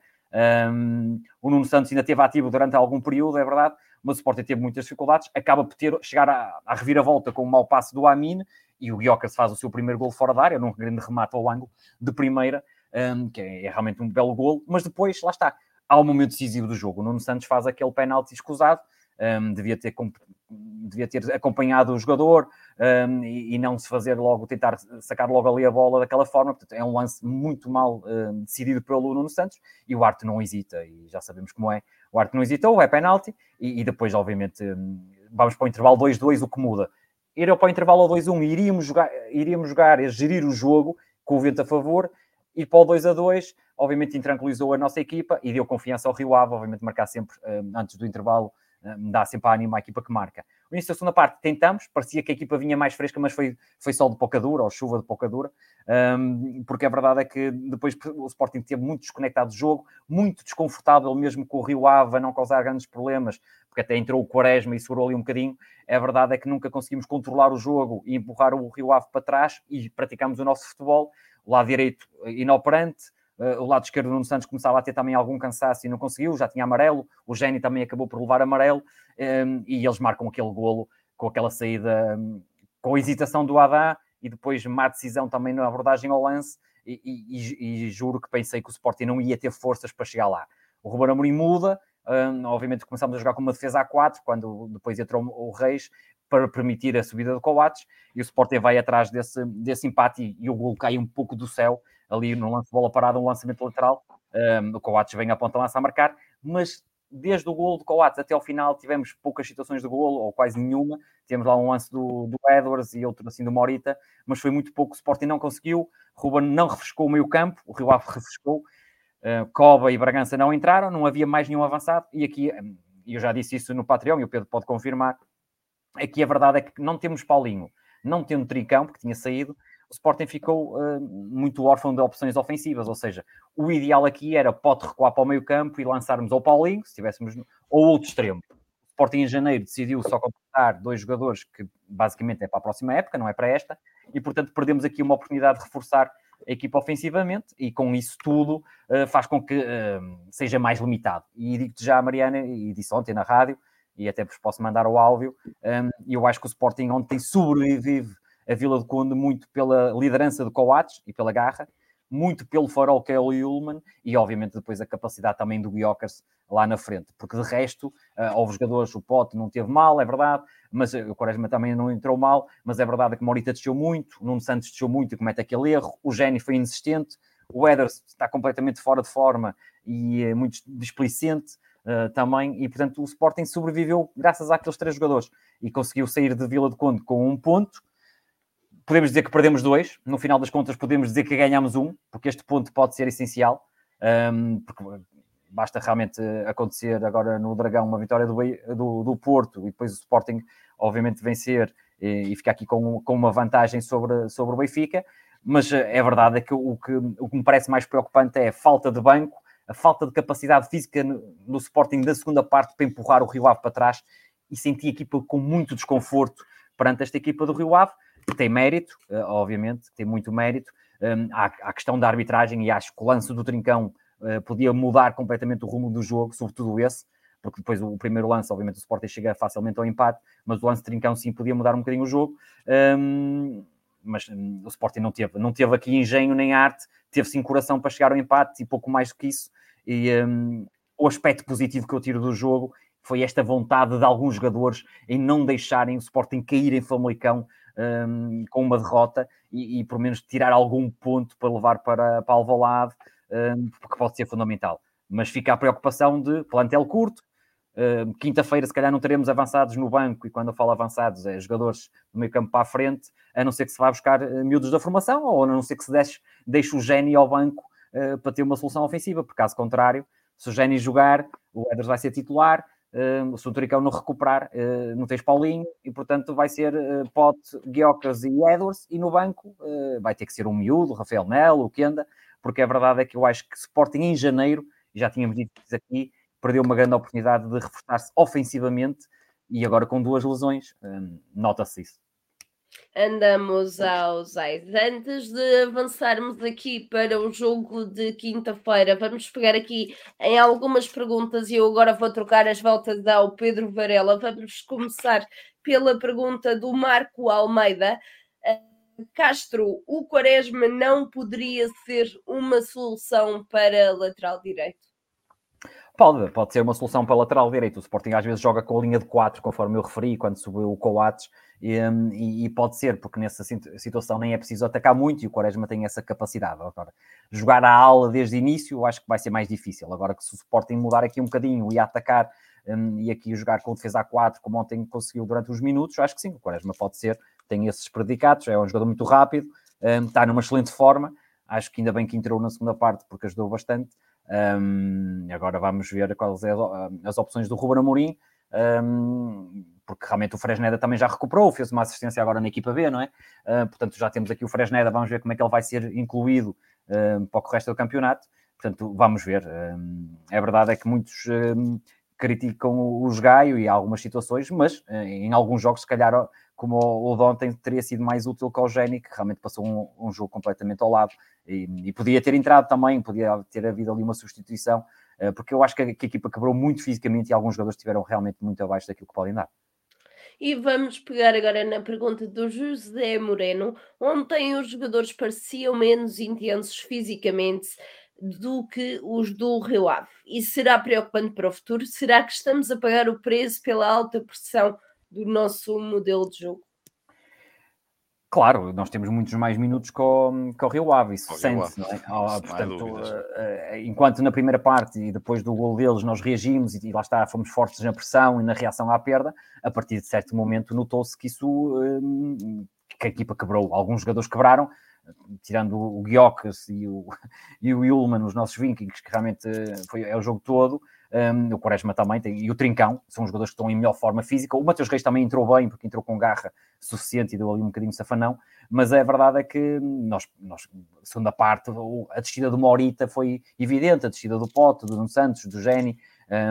Um, o Nuno Santos ainda esteve ativo durante algum período, é verdade, mas o Sporting teve muitas dificuldades, acaba por ter, chegar à, à reviravolta com o um mau passe do Amin, e o Guiocas faz o seu primeiro gol fora da área, num grande remate ao ângulo, de primeira, um, que é, é, realmente um belo gol, mas depois, lá está, há o um momento decisivo do jogo, o Nuno Santos faz aquele penalti escusado, devia, ter, devia ter acompanhado o jogador um, e, e, não se fazer logo, tentar sacar logo ali a bola daquela forma. Portanto, é um lance muito mal um, decidido pelo Nuno Santos e o Arte não hesita, e já sabemos como é. O Arte não hesitou, é penalti, e, e depois, obviamente, vamos para o intervalo 2-2, o que muda. ir para o intervalo ao 2-1 iríamos jogar, iríamos jogar gerir o jogo com o vento a favor, ir para o 2 a 2, obviamente intranquilizou a nossa equipa e deu confiança ao Rio Ave, obviamente marcar sempre antes do intervalo, dá sempre ânimo à equipa que marca. No início da segunda parte tentamos, parecia que a equipa vinha mais fresca, mas foi, foi sol de pouca dura, ou chuva de pouca dura, um, porque a verdade é que depois o Sporting teve muito desconectado do jogo, muito desconfortável mesmo com o Rio Ave a não causar grandes problemas, porque até entrou o Quaresma e segurou ali um bocadinho. A verdade é que nunca conseguimos controlar o jogo e empurrar o Rio Ave para trás e praticamos o nosso futebol. O lado direito inoperante, o lado esquerdo do Nuno Santos começava a ter também algum cansaço e não conseguiu, já tinha amarelo, o Gênio também acabou por levar amarelo um, e eles marcam aquele golo com aquela saída, um, com a hesitação do Adá e depois má decisão também na abordagem ao lance e, e, e, juro que pensei que o Sporting não ia ter forças para chegar lá. O Ruben Amorim muda, um, obviamente começámos a jogar com uma defesa a 4, quando depois entrou o Reis, para permitir a subida do Coates, e o Sporting vai atrás desse, desse empate e, e o gol cai um pouco do céu, ali no lance de bola parada, um lançamento lateral, um, o Coates vem a ponta lança a marcar, mas desde o gol do Coates até ao final tivemos poucas situações de gol, ou quase nenhuma, temos lá um lance do, do Edwards e outro assim do Morita, mas foi muito pouco, o Sporting não conseguiu, Ruben não refrescou o meio campo, o Rio Ave refrescou, uh, Coba e Bragança não entraram, não havia mais nenhum avançado, e aqui, eu já disse isso no Patreon, e o Pedro pode confirmar, aqui a verdade é que não temos Paulinho, não tendo Tricão, porque tinha saído, o Sporting ficou uh, muito órfão de opções ofensivas, ou seja, o ideal aqui era pode recuar para o meio campo e lançarmos ao Paulinho, se tivéssemos, ou outro extremo. O Sporting em janeiro decidiu só contratar dois jogadores que basicamente é para a próxima época, não é para esta, e portanto perdemos aqui uma oportunidade de reforçar a equipa ofensivamente e com isso tudo uh, faz com que uh, seja mais limitado. E digo-te já, Mariana, e disse ontem na rádio, e até vos posso mandar o áudio, um, eu acho que o Sporting ontem sobrevive a Vila do Conde muito pela liderança do Coates e pela garra, muito pelo farol que é o Ullman e obviamente depois a capacidade também do Guiocas lá na frente, porque de resto uh, houve jogadores, o Pote não teve mal, é verdade, mas uh, o Quaresma também não entrou mal, mas é verdade que Morita desceu muito, o Nuno Santos desceu muito e comete aquele erro, o Gênio foi inexistente, o Eders está completamente fora de forma e é muito displicente uh, também, e portanto o Sporting sobreviveu graças àqueles três jogadores e conseguiu sair de Vila do Conde com um ponto, podemos dizer que perdemos dois, no final das contas podemos dizer que ganhamos um, porque este ponto pode ser essencial, um, porque basta realmente acontecer agora no Dragão uma vitória do, do, do Porto e depois o Sporting, obviamente, vencer e, e ficar aqui com, com uma vantagem sobre, sobre o Benfica, mas eh, é verdade é que o, que o que me parece mais preocupante é a falta de banco, a falta de capacidade física no, no Sporting da segunda parte para empurrar o Rio Ave para trás. E senti a equipa com muito desconforto perante esta equipa do Rio Ave, que tem mérito, eh, obviamente, tem muito mérito. Hum, há a questão da arbitragem e acho que o lance do Trincão eh, podia mudar completamente o rumo do jogo, sobretudo esse, porque depois o primeiro lance, obviamente, o Sporting chega facilmente ao empate, mas o lance de Trincão sim podia mudar um bocadinho o jogo. Um, mas um, o Sporting não teve, não teve aqui engenho nem arte, teve sim coração para chegar ao empate e pouco mais do que isso. E um, o aspecto positivo que eu tiro do jogo foi esta vontade de alguns jogadores em não deixarem o Sporting cair em Famalicão um, com uma derrota e, e, por menos tirar algum ponto para levar para, para Alvalade, um, porque pode ser fundamental. Mas fica a preocupação de plantel curto, Uh, Quinta-feira, se calhar, não teremos avançados no banco, e quando eu falo avançados, é jogadores do meio campo para a frente, a não ser que se vá buscar uh, miúdos da formação, ou a não ser que se deixe, deixe o Gênio ao banco uh, para ter uma solução ofensiva, porque caso contrário, se o Gênio jogar, o Eders vai ser titular, Uh, o Turicão não recuperar, uh, não tens Paulinho, e portanto vai ser uh, Pote, Guiocas e Edwards, e no banco uh, vai ter que ser um miúdo, Rafael Nelo, o Kenda, porque a verdade é que eu acho que Sporting em janeiro, já tínhamos dito isso aqui, perdeu uma grande oportunidade de reforçar-se ofensivamente, e agora com duas lesões, nota-se isso. Andamos aos ais. Antes de avançarmos aqui para o jogo de quinta-feira, vamos pegar aqui em algumas perguntas e eu agora vou trocar as voltas ao Pedro Varela. Vamos começar pela pergunta do Marco Almeida. Uh, Castro, o Quaresma não poderia ser uma solução para lateral direito? Pode, pode ser uma solução para lateral direito. O Sporting às vezes joga com a linha de 4, conforme eu referi, quando subiu o Coates, Hum, e, e, pode ser, porque nessa situação nem é preciso atacar muito e o Quaresma tem essa capacidade. Agora, jogar a aula desde o início, eu acho que vai ser mais difícil. Agora que se o Sporting mudar aqui um bocadinho e atacar um, e aqui jogar com defesa a 4, como ontem conseguiu durante os minutos, acho que sim, o Quaresma pode ser, tem esses predicados, é um jogador muito rápido, um, está numa excelente forma, acho que ainda bem que entrou na segunda parte porque ajudou bastante. Um, agora vamos ver quais são as, opções do Ruben Amorim, um, porque realmente o Fresneda também já recuperou, fez uma assistência agora na equipa B, não é? Uh, portanto, já temos aqui o Fresneda, vamos ver como é que ele vai ser incluído uh, para o resto do campeonato. Portanto, vamos ver. Um, é verdade é que muitos criticam os Gaio e algumas situações, mas uh, em alguns jogos, se calhar, como o, o de ontem, teria sido mais útil que o Geni, que realmente passou um, um, jogo completamente ao lado e, e, podia ter entrado também, podia ter havido ali uma substituição, uh, porque eu acho que a, que a, equipa quebrou muito fisicamente e alguns jogadores estiveram realmente muito abaixo daquilo que podem dar. E vamos pegar agora na pergunta do José Moreno. Ontem os jogadores pareciam menos intensos fisicamente do que os do Rio Ave. E será preocupante para o futuro? Será que estamos a pagar o preço pela alta pressão do nosso modelo de jogo? Claro, nós temos muitos mais minutos com, com o Rio Ave, isso sente-se, não é? Ah, portanto, uh, enquanto na primeira parte e depois do gol deles nós reagimos e, e, lá está, fomos fortes na pressão e na reação à perda, a partir de certo momento notou-se que isso, uh, que a equipa quebrou, alguns jogadores quebraram, tirando o Guiocas e o, <laughs> e o Ullman, os nossos Vikings, que realmente foi, é o jogo todo, um, o Quaresma também tem, e o Trincão, são os jogadores que estão em melhor forma física. O Matheus Reis também entrou bem, porque entrou com garra suficiente e deu ali um bocadinho de safanão, mas a verdade é que nós, nós segunda parte, a descida do Morita foi evidente, a descida do Pote, do Nuno Santos, do Geni,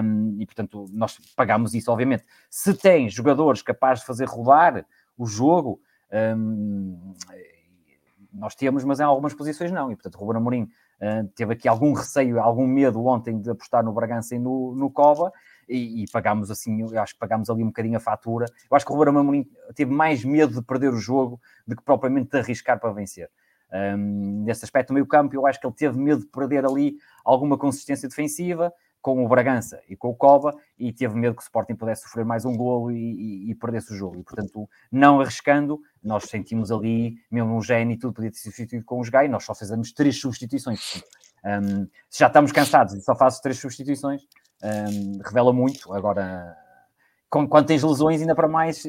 um, e portanto nós pagámos isso, obviamente. Se tem jogadores capazes de fazer rodar o jogo, um, nós temos, mas em algumas posições não, e portanto Ruben Amorim Uh, teve aqui algum receio, algum medo ontem de apostar no Bragança e no, no Cova, e, e pagámos assim, eu acho que pagámos ali um bocadinho a fatura. Eu acho que o Ruben Amorim teve mais medo de perder o jogo do que propriamente de arriscar para vencer. Um, nesse aspecto, meio campo, eu acho que ele teve medo de perder ali alguma consistência defensiva, com o Bragança e com o Cova e teve medo que o Sporting pudesse sofrer mais um golo e, e, e perdesse o jogo. E, portanto, não arriscando, nós sentimos ali, mesmo o Gene e tudo podia ter sido substituído com os Gai, nós só fizemos três substituições. Um, se já estamos cansados e só fazes três substituições, um, revela muito. Agora, quando tens lesões, ainda para mais,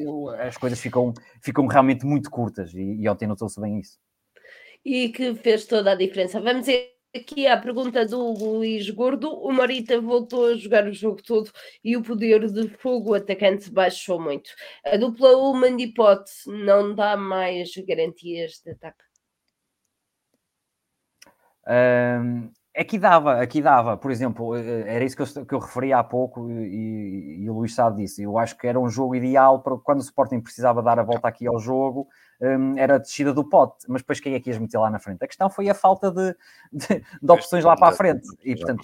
as coisas ficam, ficam realmente muito curtas e, e ontem notou-se bem isso. E que fez toda a diferença. Vamos ver aqui a pergunta do Luís Gordo. O Marita voltou a jogar o jogo todo e o poder de fogo atacante baixou muito. A dupla Ullman de Pote não dá mais garantias de ataque. Um, aqui dava, aqui dava, por exemplo, eh, era isso que eu, que eu referi há pouco e, e, o Luís sabe disso. Eu acho que era um jogo ideal para quando o Sporting precisava dar a volta aqui ao jogo, um, era a descida do pote, mas depois quem é que ias meter lá na frente? A questão foi a falta de, de, de opções lá para a frente. E portanto,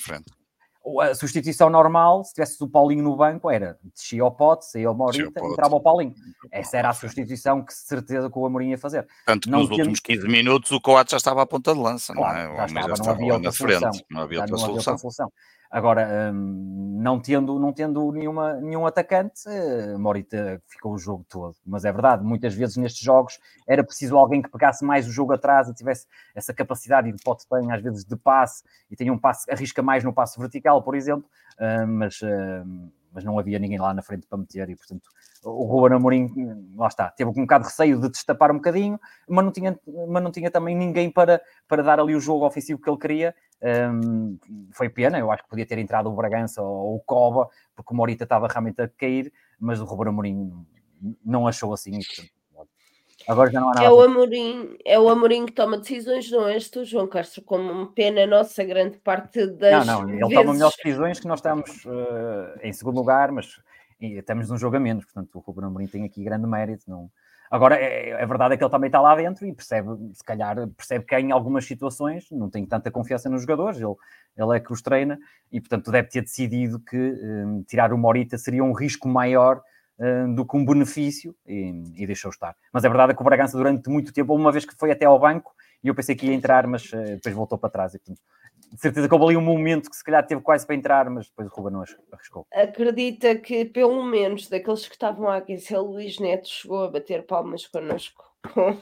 a substituição normal, se tivesse o Paulinho no banco, era descia ao pote, saía ao Maurita, entrava o Paulinho. Essa era a substituição que certeza que o Amorim ia fazer. Tanto que não nos tendo... últimos 15 minutos o Coates já estava à ponta de lança, claro, não é? Já estava, não havia outra solução. Frente, não havia outra, solução. outra solução. Agora, hum, não tendo, não tendo nenhuma, nenhum atacante, uh, Morita ficou o jogo todo. Mas é verdade, muitas vezes nestes jogos era preciso alguém que pegasse mais o jogo atrás e tivesse essa capacidade, e o Pote tem às vezes de passe, e tem um passe, arrisca mais no passe vertical, por exemplo, uh, mas, uh, mas não havia ninguém lá na frente para meter, e portanto o Ruben Amorim, lá está, teve um bocado de receio de destapar um bocadinho, mas não tinha, mas não tinha também ninguém para, para dar ali o jogo ofensivo que ele queria. Um, foi pena, eu acho que podia ter entrado o Bragança ou o Cova, porque o Morita estava realmente a cair, mas o Ruben Amorim não achou assim. Portanto, Agora já não há nada. É o, Amorim, é o Amorim que toma decisões, não és tu, João Castro, como pena nossa grande parte das. Não, não, ele vezes... toma melhores decisões que nós estamos uh, em segundo lugar, mas estamos num jogo a menos, portanto o Ruben Amorim tem aqui grande mérito. Não... Agora, é, é verdade é que ele também está lá dentro e percebe, se calhar, percebe que em algumas situações não tem tanta confiança nos jogadores, ele, ele é que os treina e, portanto, deve ter decidido que um, tirar o Morita seria um risco maior um, do que um benefício e, e deixou estar. Mas é verdade que o Bragança, durante muito tempo, uma vez que foi até ao banco, e eu pensei que ia entrar, mas uh, depois voltou para trás. E, portanto, de certeza que houve ali um momento que se calhar teve quase para entrar, mas depois o Ruben não arriscou. Acredita que pelo menos daqueles que estavam a aquecer, Luís Neto chegou a bater palmas connosco? com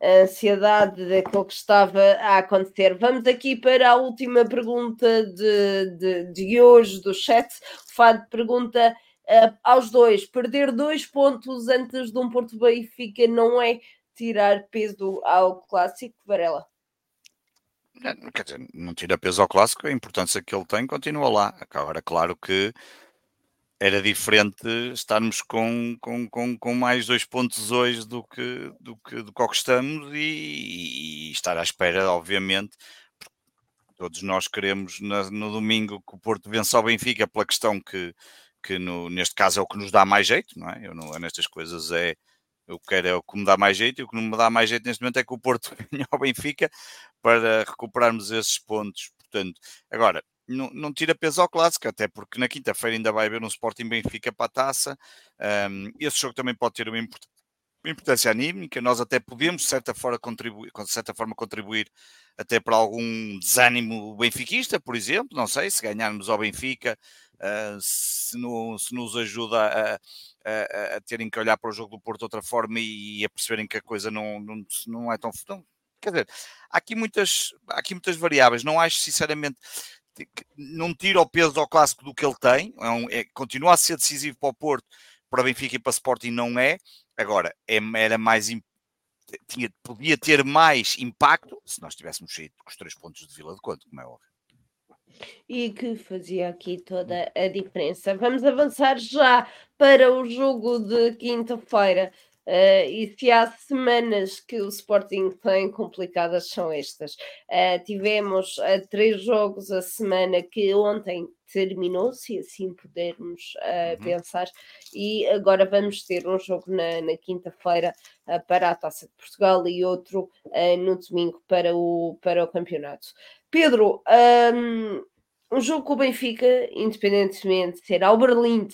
a ansiedade daquilo que estava a acontecer. Vamos aqui para a última pergunta de, de, de hoje do chat. O Fado pergunta uh, aos dois: perder dois pontos antes de um Porto Benfica não é tirar peso ao clássico, Varela? Quer dizer, não tira peso ao clássico, a importância que ele tem continua lá. Agora, claro que era diferente estarmos com, com, com, com, mais dois pontos hoje do que, do que, do que estamos e, e, estar à espera, obviamente. Todos nós queremos na, no domingo que o Porto vença ao Benfica pela questão que, que no, neste caso é o que nos dá mais jeito, não é? Eu não, nestas coisas é eu quero é o que me dá mais jeito e o que não me dá mais jeito neste momento é que o Porto <laughs> ganhe ao Benfica para recuperarmos esses pontos. Portanto, agora, não, não tira peso ao clássico, até porque na quinta-feira ainda vai haver um Sporting Benfica para a taça. Um, esse jogo também pode ter uma importância anímica. Nós até podemos, de certa forma, contribuir, de certa forma, contribuir até para algum desânimo benfiquista, por exemplo. Não sei, se ganharmos ao Benfica, uh, se, no, se, nos ajuda a, a, a, terem que olhar para o jogo do Porto de outra forma e, a perceberem que a coisa não, não, não é tão. Não, quer dizer, há aqui muitas, há aqui muitas variáveis. Não acho, sinceramente, não tira o peso ao clássico do que ele tem, é um, é, continua a ser decisivo para o Porto, para Benfica e para Sporting não é. Agora, é, era mais tinha, podia ter mais impacto se nós tivéssemos saído com os três pontos de Vila de Conto, como é óbvio. E que fazia aqui toda a diferença. Vamos avançar já para o jogo de quinta-feira. Uh, e se há semanas que o Sporting tem complicadas, são estas. Uh, tivemos uh, três jogos a semana que ontem terminou, se assim pudermos uhum. pensar, e agora vamos ter um jogo na, na quinta-feira para a Taça de Portugal e outro no domingo para o, para o campeonato. Pedro, um, um jogo com o Benfica, independentemente de ser ao Berlim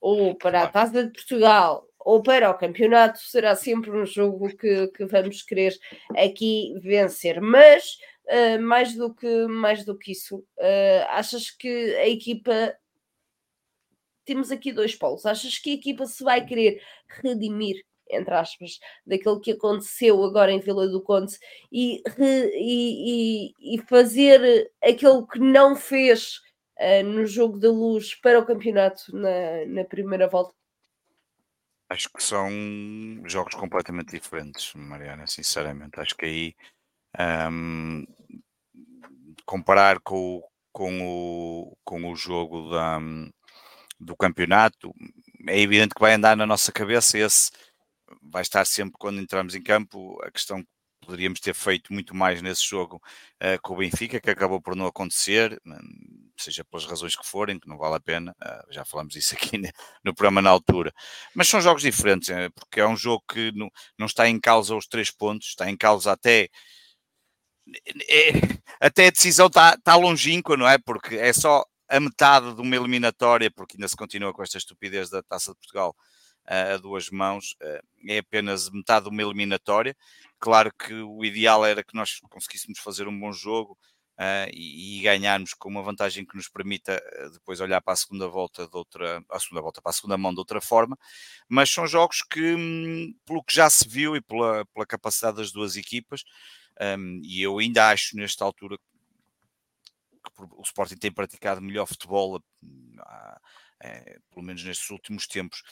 ou para a Taça de Portugal ou para o campeonato, será sempre um jogo que, que vamos querer aqui vencer. Mas, uh, mais, do que, mais do que isso, uh, achas que a equipa. Temos aqui dois polos. Achas que a equipa se vai querer redimir entre aspas, daquilo que aconteceu agora em Vila do Conde e, e, e, fazer aquilo que não fez uh, no jogo da luz para o campeonato na, na primeira volta? Acho que são jogos completamente diferentes, Mariana, sinceramente. Acho que aí um, comparar com, com, o, com o jogo da, do campeonato, é evidente que vai andar na nossa cabeça esse vai estar sempre quando entramos em campo a questão poderíamos ter feito muito mais nesse jogo uh, com o Benfica, que acabou por não acontecer, seja pelas razões que forem, que não vale a pena, uh, já falamos isso <laughs> aqui no, no programa na altura. Mas são jogos diferentes, uh, porque é um jogo que não, não está em causa os três pontos, está em causa até. É, até a decisão está, está longínqua, não é? Porque é só a metade de uma eliminatória, porque ainda se continua com esta estupidez da Taça de Portugal a duas mãos, é apenas metade de uma eliminatória. Claro que o ideal era que nós conseguíssemos fazer um bom jogo uh, e, e, ganharmos com uma vantagem que nos permita uh, depois olhar para a segunda volta de outra, a segunda volta para a segunda mão de outra forma, mas são jogos que, um, pelo que já se viu e pela, pela capacidade das duas equipas, um, e eu ainda acho nesta altura que o Sporting tem praticado melhor futebol. Uh, é, pelo menos nestes últimos tempos,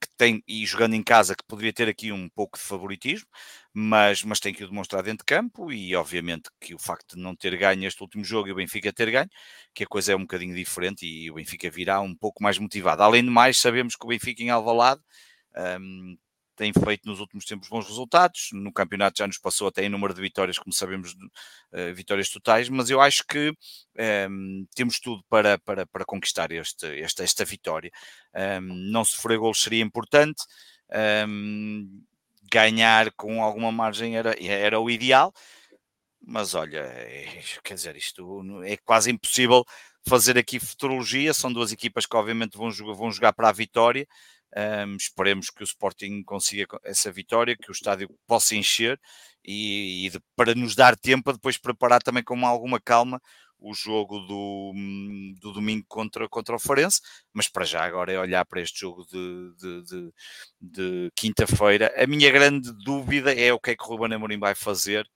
que tem, e jogando em casa, que poderia ter aqui um pouco de favoritismo, mas, mas tem que o demonstrar dentro de campo, e obviamente que o facto de não ter ganho este último jogo e o Benfica ter ganho, que a coisa é um bocadinho diferente e o Benfica virá um pouco mais motivado. Além de mais, sabemos que o Benfica em Alvalade um, tem feito nos últimos tempos bons resultados. No campeonato já nos passou até em número de vitórias, como sabemos, uh, vitórias totais, mas eu acho que um, ehm, temos tudo para, para, para conquistar este, esta, esta vitória. Um, ehm, não sofrer golos seria importante, um, ehm, ganhar com alguma margem era, era o ideal, mas olha, é, quer dizer, isto é quase impossível fazer aqui futurologia. São duas equipas que, obviamente, vão vão jogar para a vitória. Um, esperemos que o Sporting consiga essa vitória, que o estádio possa encher e, e de, para nos dar tempo a depois preparar também com alguma calma o jogo do, do domingo contra, contra o Forense, mas para já agora é olhar para este jogo de, de, de, de quinta-feira. A minha grande dúvida é o que é que o Ruben Amorim vai fazer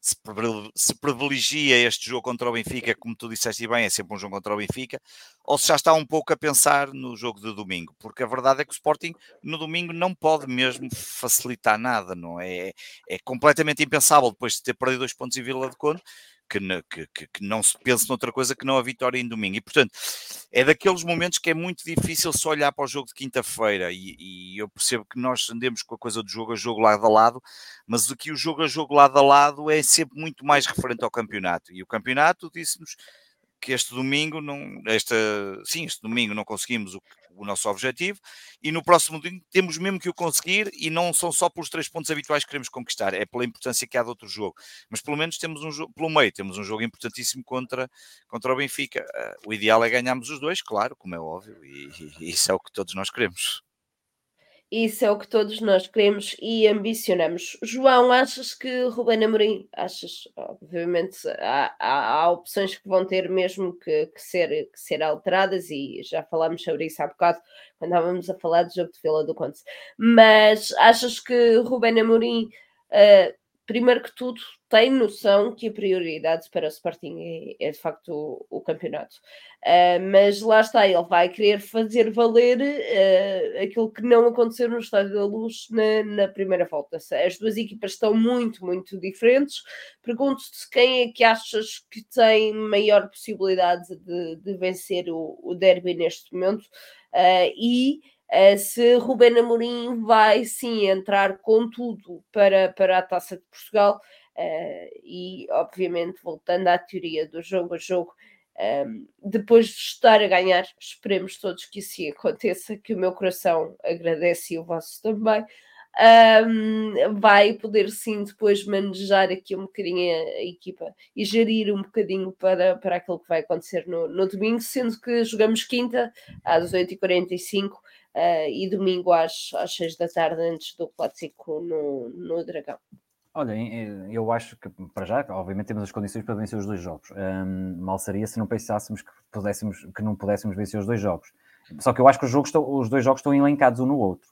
se privilegia este jogo contra o Benfica, como tu disseste bem, é sempre um jogo contra o Benfica, ou se já está um pouco a pensar no jogo de domingo, porque a verdade é que o Sporting no domingo não pode mesmo facilitar nada, não é? É completamente impensável depois de ter perdido dois pontos em Vila de Conde, que, que, que, não se pense noutra coisa que não a vitória em domingo. E, portanto, é daqueles momentos que é muito difícil só olhar para o jogo de quinta-feira. E, e, eu percebo que nós andemos com a coisa do jogo a jogo lado a lado, mas o que o jogo a jogo lado a lado é sempre muito mais referente ao campeonato. E o campeonato disse-nos que este domingo não, esta, sim, este domingo não conseguimos o, o, nosso objetivo e no próximo domingo temos mesmo que o conseguir e não são só pelos três pontos habituais que queremos conquistar, é pela importância que há de outro jogo. Mas pelo menos temos um jogo, pelo meio, temos um jogo importantíssimo contra, contra o Benfica. Uh, o ideal é ganharmos os dois, claro, como é óbvio, e, e isso é o que todos nós queremos. Isso é o que todos nós queremos e ambicionamos. João, achas que Rubén Amorim, achas, obviamente, há, há, há, opções que vão ter mesmo que, que, ser, que ser alteradas e já falámos sobre isso há bocado quando estávamos a falar do jogo de Vila do Conte. Mas achas que Rubén Amorim uh, primeiro que tudo, tem noção que a prioridade para o Sporting é, é de facto o, o campeonato. Uh, mas lá está, ele vai querer fazer valer uh, aquilo que não aconteceu no Estádio da Luz na, na, primeira volta. As duas equipas estão muito, muito diferentes. Pergunto-te quem é que achas que tem maior possibilidade de, de vencer o, o derby neste momento uh, e se Ruben Amorim vai sim entrar com tudo para, para a Taça de Portugal uh, e obviamente voltando à teoria do jogo a jogo um, ehm, depois de estar a ganhar, esperemos todos que isso aconteça, que o meu coração agradece e o vosso também, um, vai poder sim depois manejar aqui um bocadinho a, a, equipa e gerir um bocadinho para, para aquilo que vai acontecer no, no domingo, sendo que jogamos quinta às 8h45 uh, e domingo às, às 6 da tarde antes do clássico no, no Dragão. Olha, eu acho que para já, obviamente, temos as condições para vencer os dois jogos. Um, mal seria se não pensássemos que, pudéssemos, que não pudéssemos vencer os dois jogos. Só que eu acho que os, jogos estão, os dois jogos estão elencados um no outro.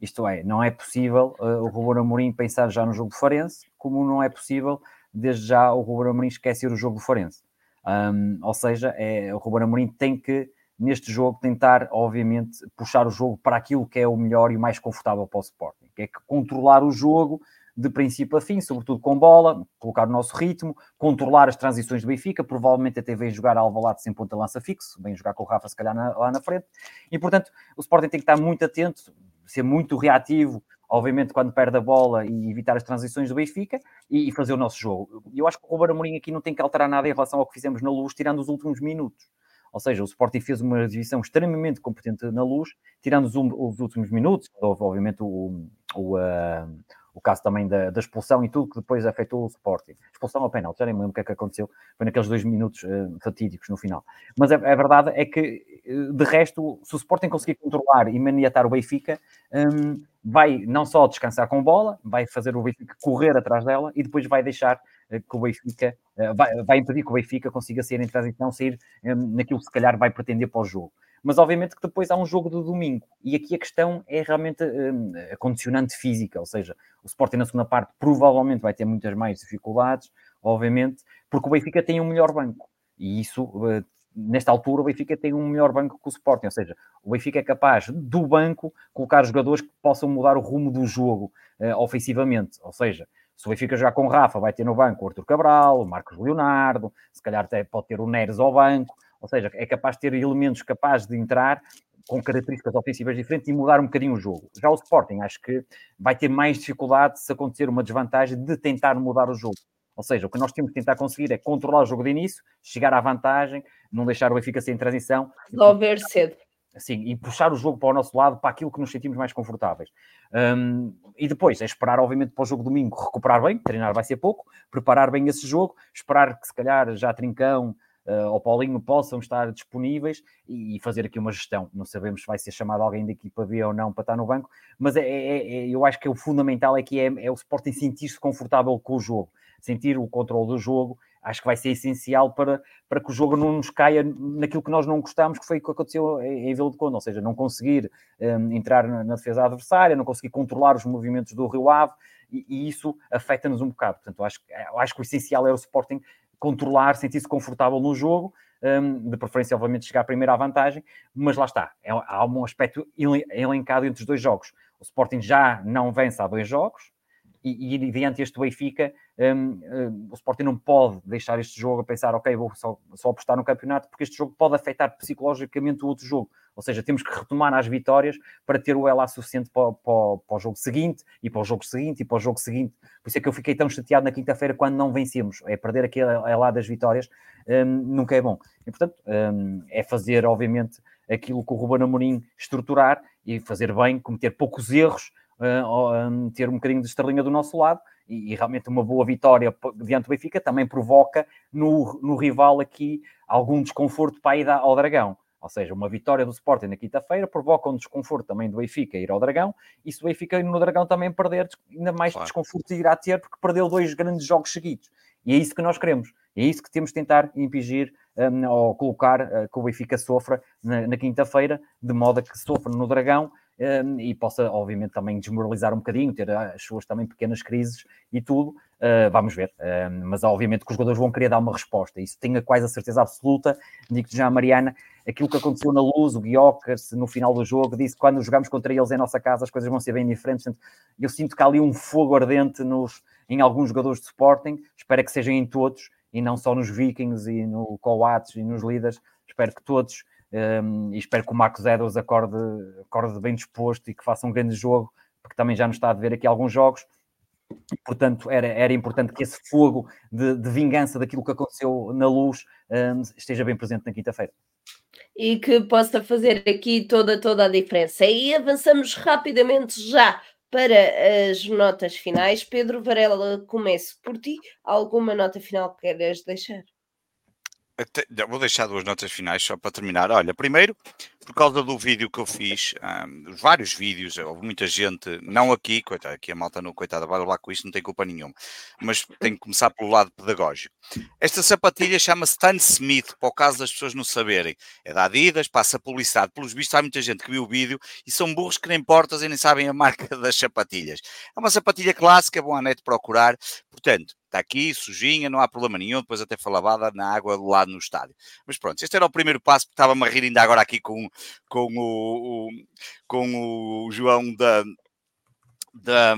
Isto é, não é possível uh, o Ruben Amorim pensar já no jogo do Farense, como não é possível, desde já, o Ruben Amorim esquecer o jogo do Farense. Um, ou seja, é, o Ruben Amorim tem que neste jogo tentar, obviamente, puxar o jogo para aquilo que é o melhor e o mais confortável para o Sporting, que é que controlar o jogo de princípio a fim, sobretudo com bola, colocar o nosso ritmo, controlar as transições do Benfica, provavelmente até vem jogar Alvalade sem ponta lança fixo, vem jogar com o Rafa se calhar na, lá na frente, e portanto o Sporting tem que estar muito atento, ser muito reativo, obviamente quando perde a bola e evitar as transições do Benfica e, e fazer o nosso jogo. Eu acho que o Ruben Amorim aqui não tem que alterar nada em relação ao que fizemos na Luz, tirando os últimos minutos. Ou seja, o Sporting fez uma exibição extremamente competente na luz, tirando os, os últimos minutos, houve obviamente o, o, uh, o caso também da, da, expulsão e tudo que depois afetou o Sporting. Expulsão ou penalti, já nem me lembro o que é que aconteceu, foi naqueles dois minutos uh, fatídicos no final. Mas a, a, verdade é que, eh, de resto, se o Sporting conseguir controlar e maniatar o Benfica, um, vai não só descansar com bola, vai fazer o Benfica correr atrás dela e depois vai deixar uh, que o Benfica, uh, vai, vai, impedir que o Benfica consiga sair em transição, sair um, naquilo que se calhar vai pretender para o jogo. Mas obviamente que depois há um jogo de domingo e aqui a questão é realmente a condicionante física, ou seja, o Sporting na segunda parte provavelmente vai ter muitas mais dificuldades, obviamente, porque o Benfica tem um melhor banco e isso nesta altura o Benfica tem um melhor banco que o Sporting, ou seja, o Benfica é capaz do banco colocar jogadores que possam mudar o rumo do jogo uh, ofensivamente, ou seja, se o Benfica jogar com Rafa, vai ter no banco o Arthur Cabral, o Marcos Leonardo, se calhar até pode ter o Neres ao banco, ou seja, é capaz de ter elementos capazes de entrar com características ofensivas diferentes e mudar um bocadinho o jogo. Já o Sporting acho que vai ter mais dificuldade se acontecer uma desvantagem de tentar mudar o jogo. Ou seja, o que nós temos que tentar conseguir é controlar o jogo de início, chegar à vantagem, não deixar o Benfica sem transição. Resolver cedo. Sim, e puxar o jogo para o nosso lado, para aquilo que nos sentimos mais confortáveis. Um, e depois é esperar, obviamente, para o jogo domingo recuperar bem, treinar vai ser pouco, preparar bem esse jogo, esperar que se calhar já Trincão uh, ou Paulinho possam estar disponíveis e, e, fazer aqui uma gestão. Não sabemos se vai ser chamado alguém da equipa B ou não para estar no banco, mas é, é, é eu acho que é o fundamental é que é, é o Sporting sentir-se confortável com o jogo sentir o controle do jogo, acho que vai ser essencial para, para que o jogo não nos caia naquilo que nós não gostamos, que foi o que aconteceu em Vila de Conde, ou seja, não conseguir um, entrar na, na, defesa adversária, não conseguir controlar os movimentos do Rio Ave, e, e isso afeta-nos um bocado. Portanto, acho, acho que o essencial é o Sporting controlar, sentir-se confortável no jogo, um, de preferência, obviamente, chegar primeiro à vantagem, mas lá está, é, há um aspecto elencado entre os dois jogos. O Sporting já não vence há dois jogos, e, e diante este Benfica, um, um, o Sporting não pode deixar este jogo a pensar, ok, vou só, só apostar no campeonato, porque este jogo pode afetar psicologicamente o outro jogo. Ou seja, temos que retomar as vitórias para ter o ELA suficiente para, para, para, o jogo seguinte, e para o jogo seguinte, e para o jogo seguinte. Por isso é que eu fiquei tão chateado na quinta-feira quando não vencemos. É perder aquele ELA das vitórias, um, nunca é bom. E, portanto, um, é fazer, obviamente, aquilo que o Ruben Amorim estruturar e fazer bem, cometer poucos erros, uh, ter um bocadinho de estrelinha do nosso lado e, e, realmente uma boa vitória diante do Benfica também provoca no, no rival aqui algum desconforto para ir ao Dragão. Ou seja, uma vitória do Sporting na quinta-feira provoca um desconforto também do Benfica ir ao Dragão, e se o Benfica no Dragão também perder, ainda mais claro. desconforto irá ter, porque perdeu dois grandes jogos seguidos. E é isso que nós queremos. É isso que temos de tentar impingir um, ou colocar uh, que o Benfica sofra na, na quinta-feira, de modo a que sofra no Dragão e possa, obviamente, também desmoralizar um bocadinho, ter as suas também pequenas crises e tudo. Uh, vamos ver. Uh, mas, obviamente, que os jogadores vão querer dar uma resposta. Isso tenho quase a certeza absoluta. Digo-te já, Mariana, aquilo que aconteceu na luz, o Guiocas, no final do jogo, disse que quando jogamos contra eles em nossa casa as coisas vão ser bem diferentes. eu sinto que há ali um fogo ardente nos, em alguns jogadores de Sporting. Espero que sejam em todos e não só nos Vikings e no Coates e nos líderes. Espero que todos um, e espero que o Marcos Edwards acorde, acorde bem disposto e que faça um grande jogo, porque também já nos está a ver aqui alguns jogos. Portanto, era, era importante que esse fogo de, de vingança daquilo que aconteceu na luz um, esteja bem presente na quinta-feira. E que possa fazer aqui toda, toda a diferença. E avançamos rapidamente já para as notas finais. Pedro Varela, comece por ti. Alguma nota final que queres deixar? Vou deixar duas notas finais só para terminar. Olha, primeiro, por causa do vídeo que eu fiz, um, vários vídeos, houve muita gente, não aqui, coitada, aqui a malta não, coitada, vai lá com isto, não tem culpa nenhuma, mas tem que começar pelo lado pedagógico. Esta sapatilha chama-se Stan Smith, para o caso das pessoas não saberem. É da Adidas, passa publicidade. Pelos vistos, há muita gente que viu o vídeo e são burros que nem portas e nem sabem a marca <laughs> das sapatilhas. É uma sapatilha clássica, bom a net procurar. Portanto, está aqui, sujinha, não há problema nenhum, depois até foi lavada na água do lado no estádio. Mas pronto, este era o primeiro passo, porque estava-me a rir ainda agora aqui com, com, o, o com o João da, da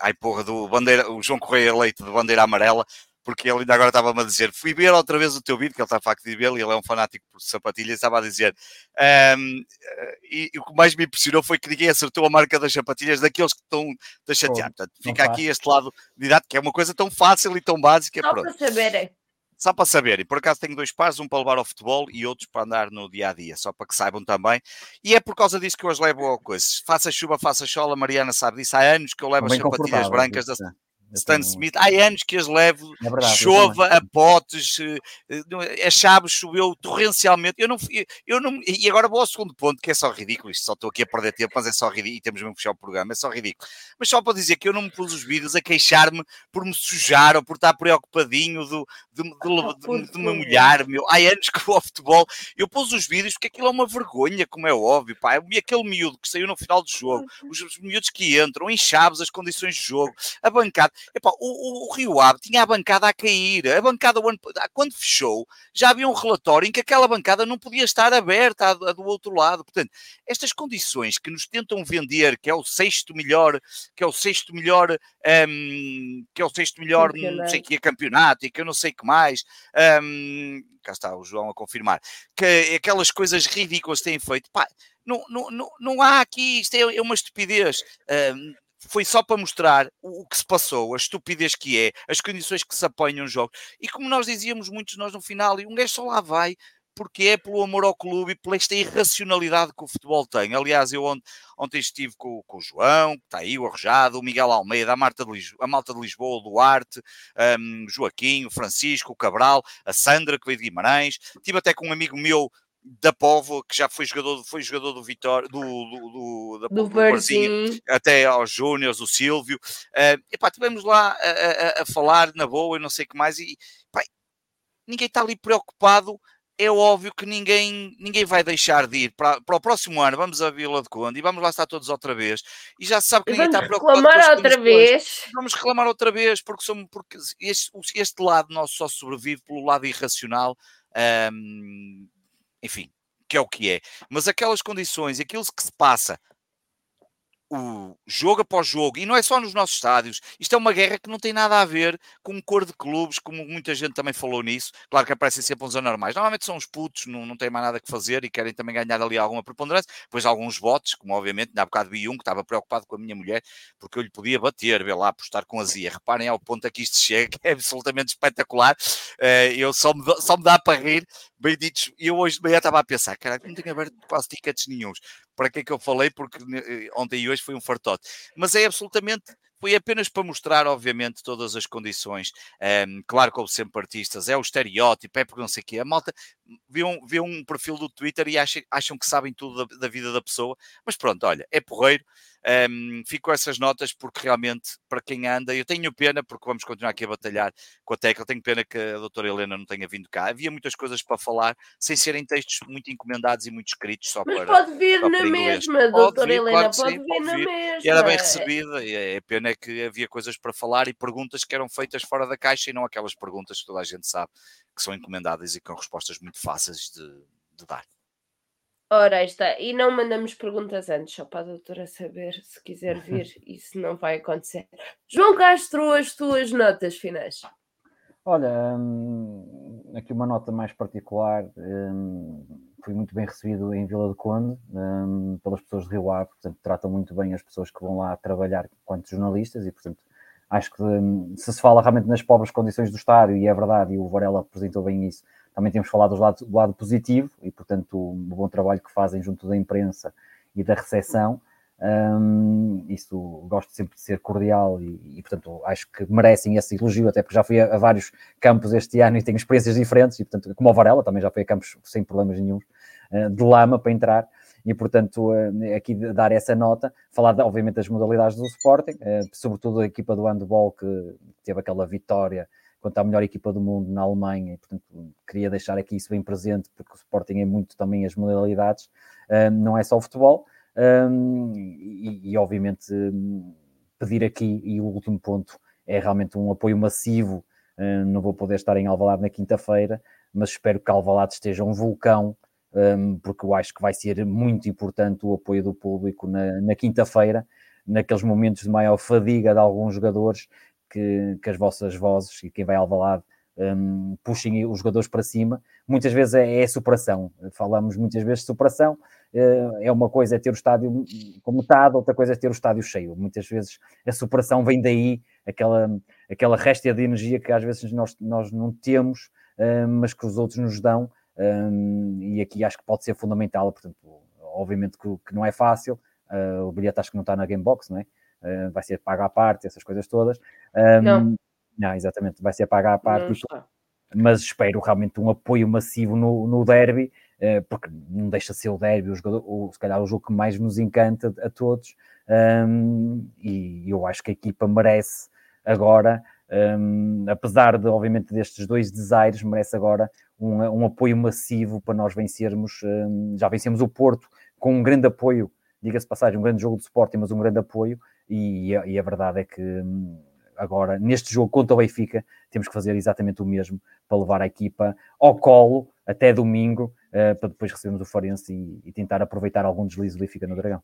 ai porra, do bandeira, o João Correia Leite de bandeira amarela, porque ele ainda agora estava-me a dizer, fui ver outra vez o teu vídeo, que ele está a facto de ver, e ele é um fanático por sapatilhas, estava a dizer, um, e, e, o que mais me impressionou foi que ninguém acertou a marca das sapatilhas daqueles que estão a chatear. Portanto, fica aqui este lado de idade, que é uma coisa tão fácil e tão básica. Só pronto. para saberem. Só para saberem, por acaso tenho dois pares, um para levar ao futebol e outros para andar no dia a dia, só para que saibam também. E é por causa disso que eu as levo a coisas. Faça chuva, faça sol, a Mariana sabe disso. Há anos que eu levo Bem as sapatilhas brancas da, Stan Smith, há anos que as levo, é verdade, chova a potes, eh, a Chaves choveu torrencialmente. Eu não, eu não, e agora vou ao segundo ponto, que é só ridículo. Isto só estou aqui a perder tempo, mas é só ridículo. E temos mesmo que fechar o programa, é só ridículo. Mas só para dizer que eu não me pus os vídeos a queixar-me por me sujar ou por estar preocupadinho do, de, de, de, de, me molhar. Meu. Há anos que vou ao futebol, eu pus os vídeos porque aquilo é uma vergonha, como é óbvio. Pá. E aquele miúdo que saiu no final do jogo, os, os miúdos que entram em Chaves, as condições de jogo, a bancada. Epá, o, o, Rio Ave tinha a bancada a cair. A bancada, quando fechou, já havia um relatório em que aquela bancada não podia estar aberta do outro lado. Portanto, estas condições que nos tentam vender, que é o sexto melhor, que é o sexto melhor, um, que é o sexto melhor, não sei que é campeonato e que eu não sei que mais. Um, cá está o João a confirmar, que aquelas coisas ridículas têm feito, pá, não, não, não, não há aqui, isto é, é uma estupidez. Um, foi só para mostrar o, que se passou, a estupidez que é, as condições que se apanham os jogos. E como nós dizíamos muitos nós no final, e um gajo só lá vai porque é pelo amor ao clube e pela esta irracionalidade que o futebol tem. Aliás, eu ontem, ontem estive com, com, o João, que está aí, o Arrojado, o Miguel Almeida, a, Marta Lisboa, a Malta de Lisboa, o Duarte, um, Joaquim, o Francisco, o Cabral, a Sandra, que veio de Guimarães. Estive até com um amigo meu da Povo, que já foi jogador, foi jogador do Vitória, do, do, do, da, do, do até aos Júniors, o Silvio. Uh, epá, estivemos lá a, a, a, falar na boa e não sei o que mais. E pá, ninguém está ali preocupado é óbvio que ninguém, ninguém vai deixar de ir para, para o próximo ano. Vamos a Vila de Conde e vamos lá estar todos outra vez. E já se sabe que E ninguém está vamos preocupado. reclamar com as outra vez. Vamos reclamar outra vez, porque, somos, porque este, este lado nosso só sobrevive pelo lado irracional. hum, enfim, que é o que é. Mas aquelas condições, aquilo que se passa o jogo após jogo, e não é só nos nossos estádios, isto é uma guerra que não tem nada a ver com cor de clubes, como muita gente também falou nisso. Claro que aparecem sempre uns anormais. Normalmente são os putos, não, não têm mais nada que fazer e querem também ganhar ali alguma preponderância. Depois alguns votos, como obviamente, há bocado vi um que estava preocupado com a minha mulher, porque eu lhe podia bater, vê lá, por estar com azia. Reparem ao ponto a que isto chega, <laughs> que é absolutamente espetacular. Eh, eu só me, só me dá para rir, bem ditos. E eu hoje de manhã estava a pensar, caralho, não tenho aberto quase tickets nenhuns para que é que eu falei, porque eh, ontem e hoje foi um fartote. Mas é absolutamente, foi apenas para mostrar, obviamente, todas as condições. Ehm, claro que houve sempre artistas, é o estereótipo, é porque não sei o quê. A malta vê um, vê um perfil do Twitter e acha- acham que sabem tudo da, da vida da pessoa, mas pronto, olha, é porreiro. Ehm, fico com essas notas porque realmente, para quem anda, eu tenho pena, porque vamos continuar aqui a batalhar com a tecla, tenho pena que a doutora Helena não tenha vindo cá. Havia muitas coisas para falar, sem serem textos muito encomendados e muito escritos, só Mas para pode vir na inglês. mesma, Pode doutora vir, Helena, claro pode sim, vir pode na vir. mesma. E era bem recebida, e é pena é que havia coisas para falar e perguntas que eram feitas fora da caixa e não aquelas perguntas que toda a gente sabe que são encomendadas e com respostas muito fáceis de, de dar. Ora, aí está. E não mandamos perguntas antes, só para a doutora saber se quiser vir. <laughs> Isso não vai acontecer. João Castro, as tuas notas finais. Olha, hum, aqui uma nota mais particular. hum, fui muito bem recebido em Vila do Conde hum, pelas pessoas de Rio Ave, portanto, tratam muito bem as pessoas que vão lá trabalhar enquanto jornalistas e, portanto, acho que hum, se se fala realmente nas pobres condições do estádio, e é verdade, e o Varela apresentou bem isso, também temos falado do lado, do lado positivo e, portanto, o bom trabalho que fazem junto da imprensa e da recepção. Hum, isso gosto sempre de ser cordial e, e, portanto, acho que merecem esse elogio, até porque já fui a, a vários campos este ano e tenho experiências diferentes, e, portanto, como o Varela, também já fui a campos sem problemas nenhum, de lama para entrar, e, portanto, eh, aqui dar essa nota, falar, obviamente, das modalidades do Sporting, eh, sobretudo a equipa do handball que teve aquela vitória quanto à melhor equipa do mundo na Alemanha, e, portanto, queria deixar aqui isso bem presente, porque o Sporting é muito também as modalidades, eh, não é só o futebol, e, e, obviamente pedir aqui, e o último ponto é realmente um apoio massivo. Não vou poder estar em Alvalade na quinta-feira, mas espero que Alvalade esteja um vulcão, porque eu acho que vai ser muito importante o apoio do público na, na quinta-feira, naqueles momentos de maior fadiga de alguns jogadores, que, que as vossas vozes e quem vai a Alvalade um, puxem os jogadores para cima. Muitas vezes é, é superação. Falamos muitas vezes de superação. Uh, é uma coisa é ter o estádio com metade, outra coisa é ter o estádio cheio. Muitas vezes a superação vem daí, aquela, aquela réstia de energia que às vezes nós, nós não temos, uh, mas que os outros nos dão. Um, e aqui acho que pode ser fundamental. Portanto, obviamente que, que não é fácil. Uh, o bilhete acho que não está na Gamebox, não é? vai ser pago à parte, essas coisas todas. Um, não. Não, exatamente, vai ser pagar à parte, mas espero realmente um apoio massivo no, no derby, eh, porque não deixa de ser o derby, o jogador, o, se calhar o jogo que mais nos encanta a todos, um, e eu acho que a equipa merece agora, um, apesar de, obviamente, destes dois desaires, merece agora um, um apoio massivo para nós vencermos, um, já vencemos o Porto com um grande apoio, diga-se passagem, um grande jogo de Sporting, mas um grande apoio, e, e a verdade é que hum, agora, neste jogo contra o Benfica, temos que fazer exatamente o mesmo para levar a equipa ao colo até domingo, uh, para depois recebermos o Farense e, e, tentar aproveitar algum deslize do Benfica no Dragão.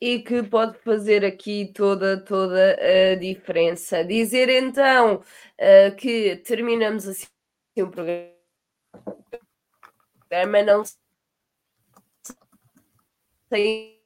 E que pode fazer aqui toda, toda a diferença. Dizer então uh, que terminamos assim o programa, não sem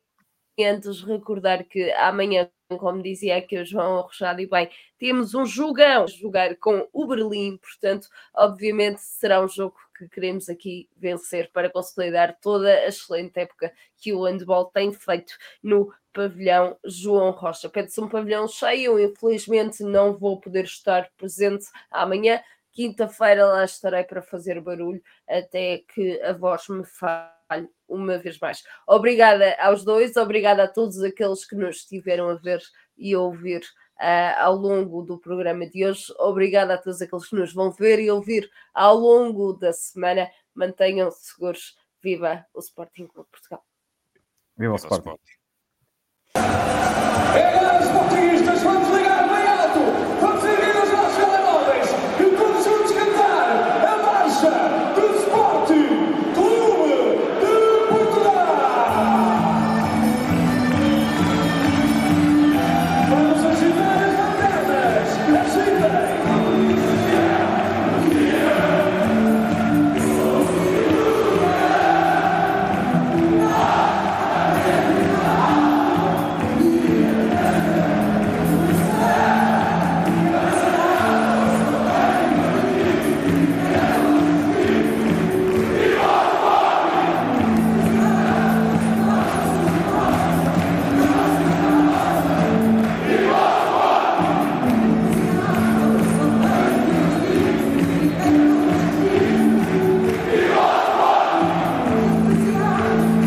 antes recordar que amanhã como dizia aqui o João Arrochado, e bem, temos um jogão a jogar com o Berlim, portanto, obviamente será um jogo que queremos aqui vencer para consolidar toda a excelente época que o handball tem feito no pavilhão João Rocha. Pede-se um pavilhão cheio, infelizmente não vou poder estar presente amanhã. Quinta-feira lá estarei para fazer barulho até que a voz me falhe uma vez mais. Obrigada aos dois, obrigada a todos aqueles que nos estiveram a ver e a ouvir uh, ao longo do programa de hoje. Obrigada a todos aqueles que nos vão ver e ouvir ao longo da semana. Mantenham-se seguros. Viva o Sporting Clube Portugal. Viva o Sporting.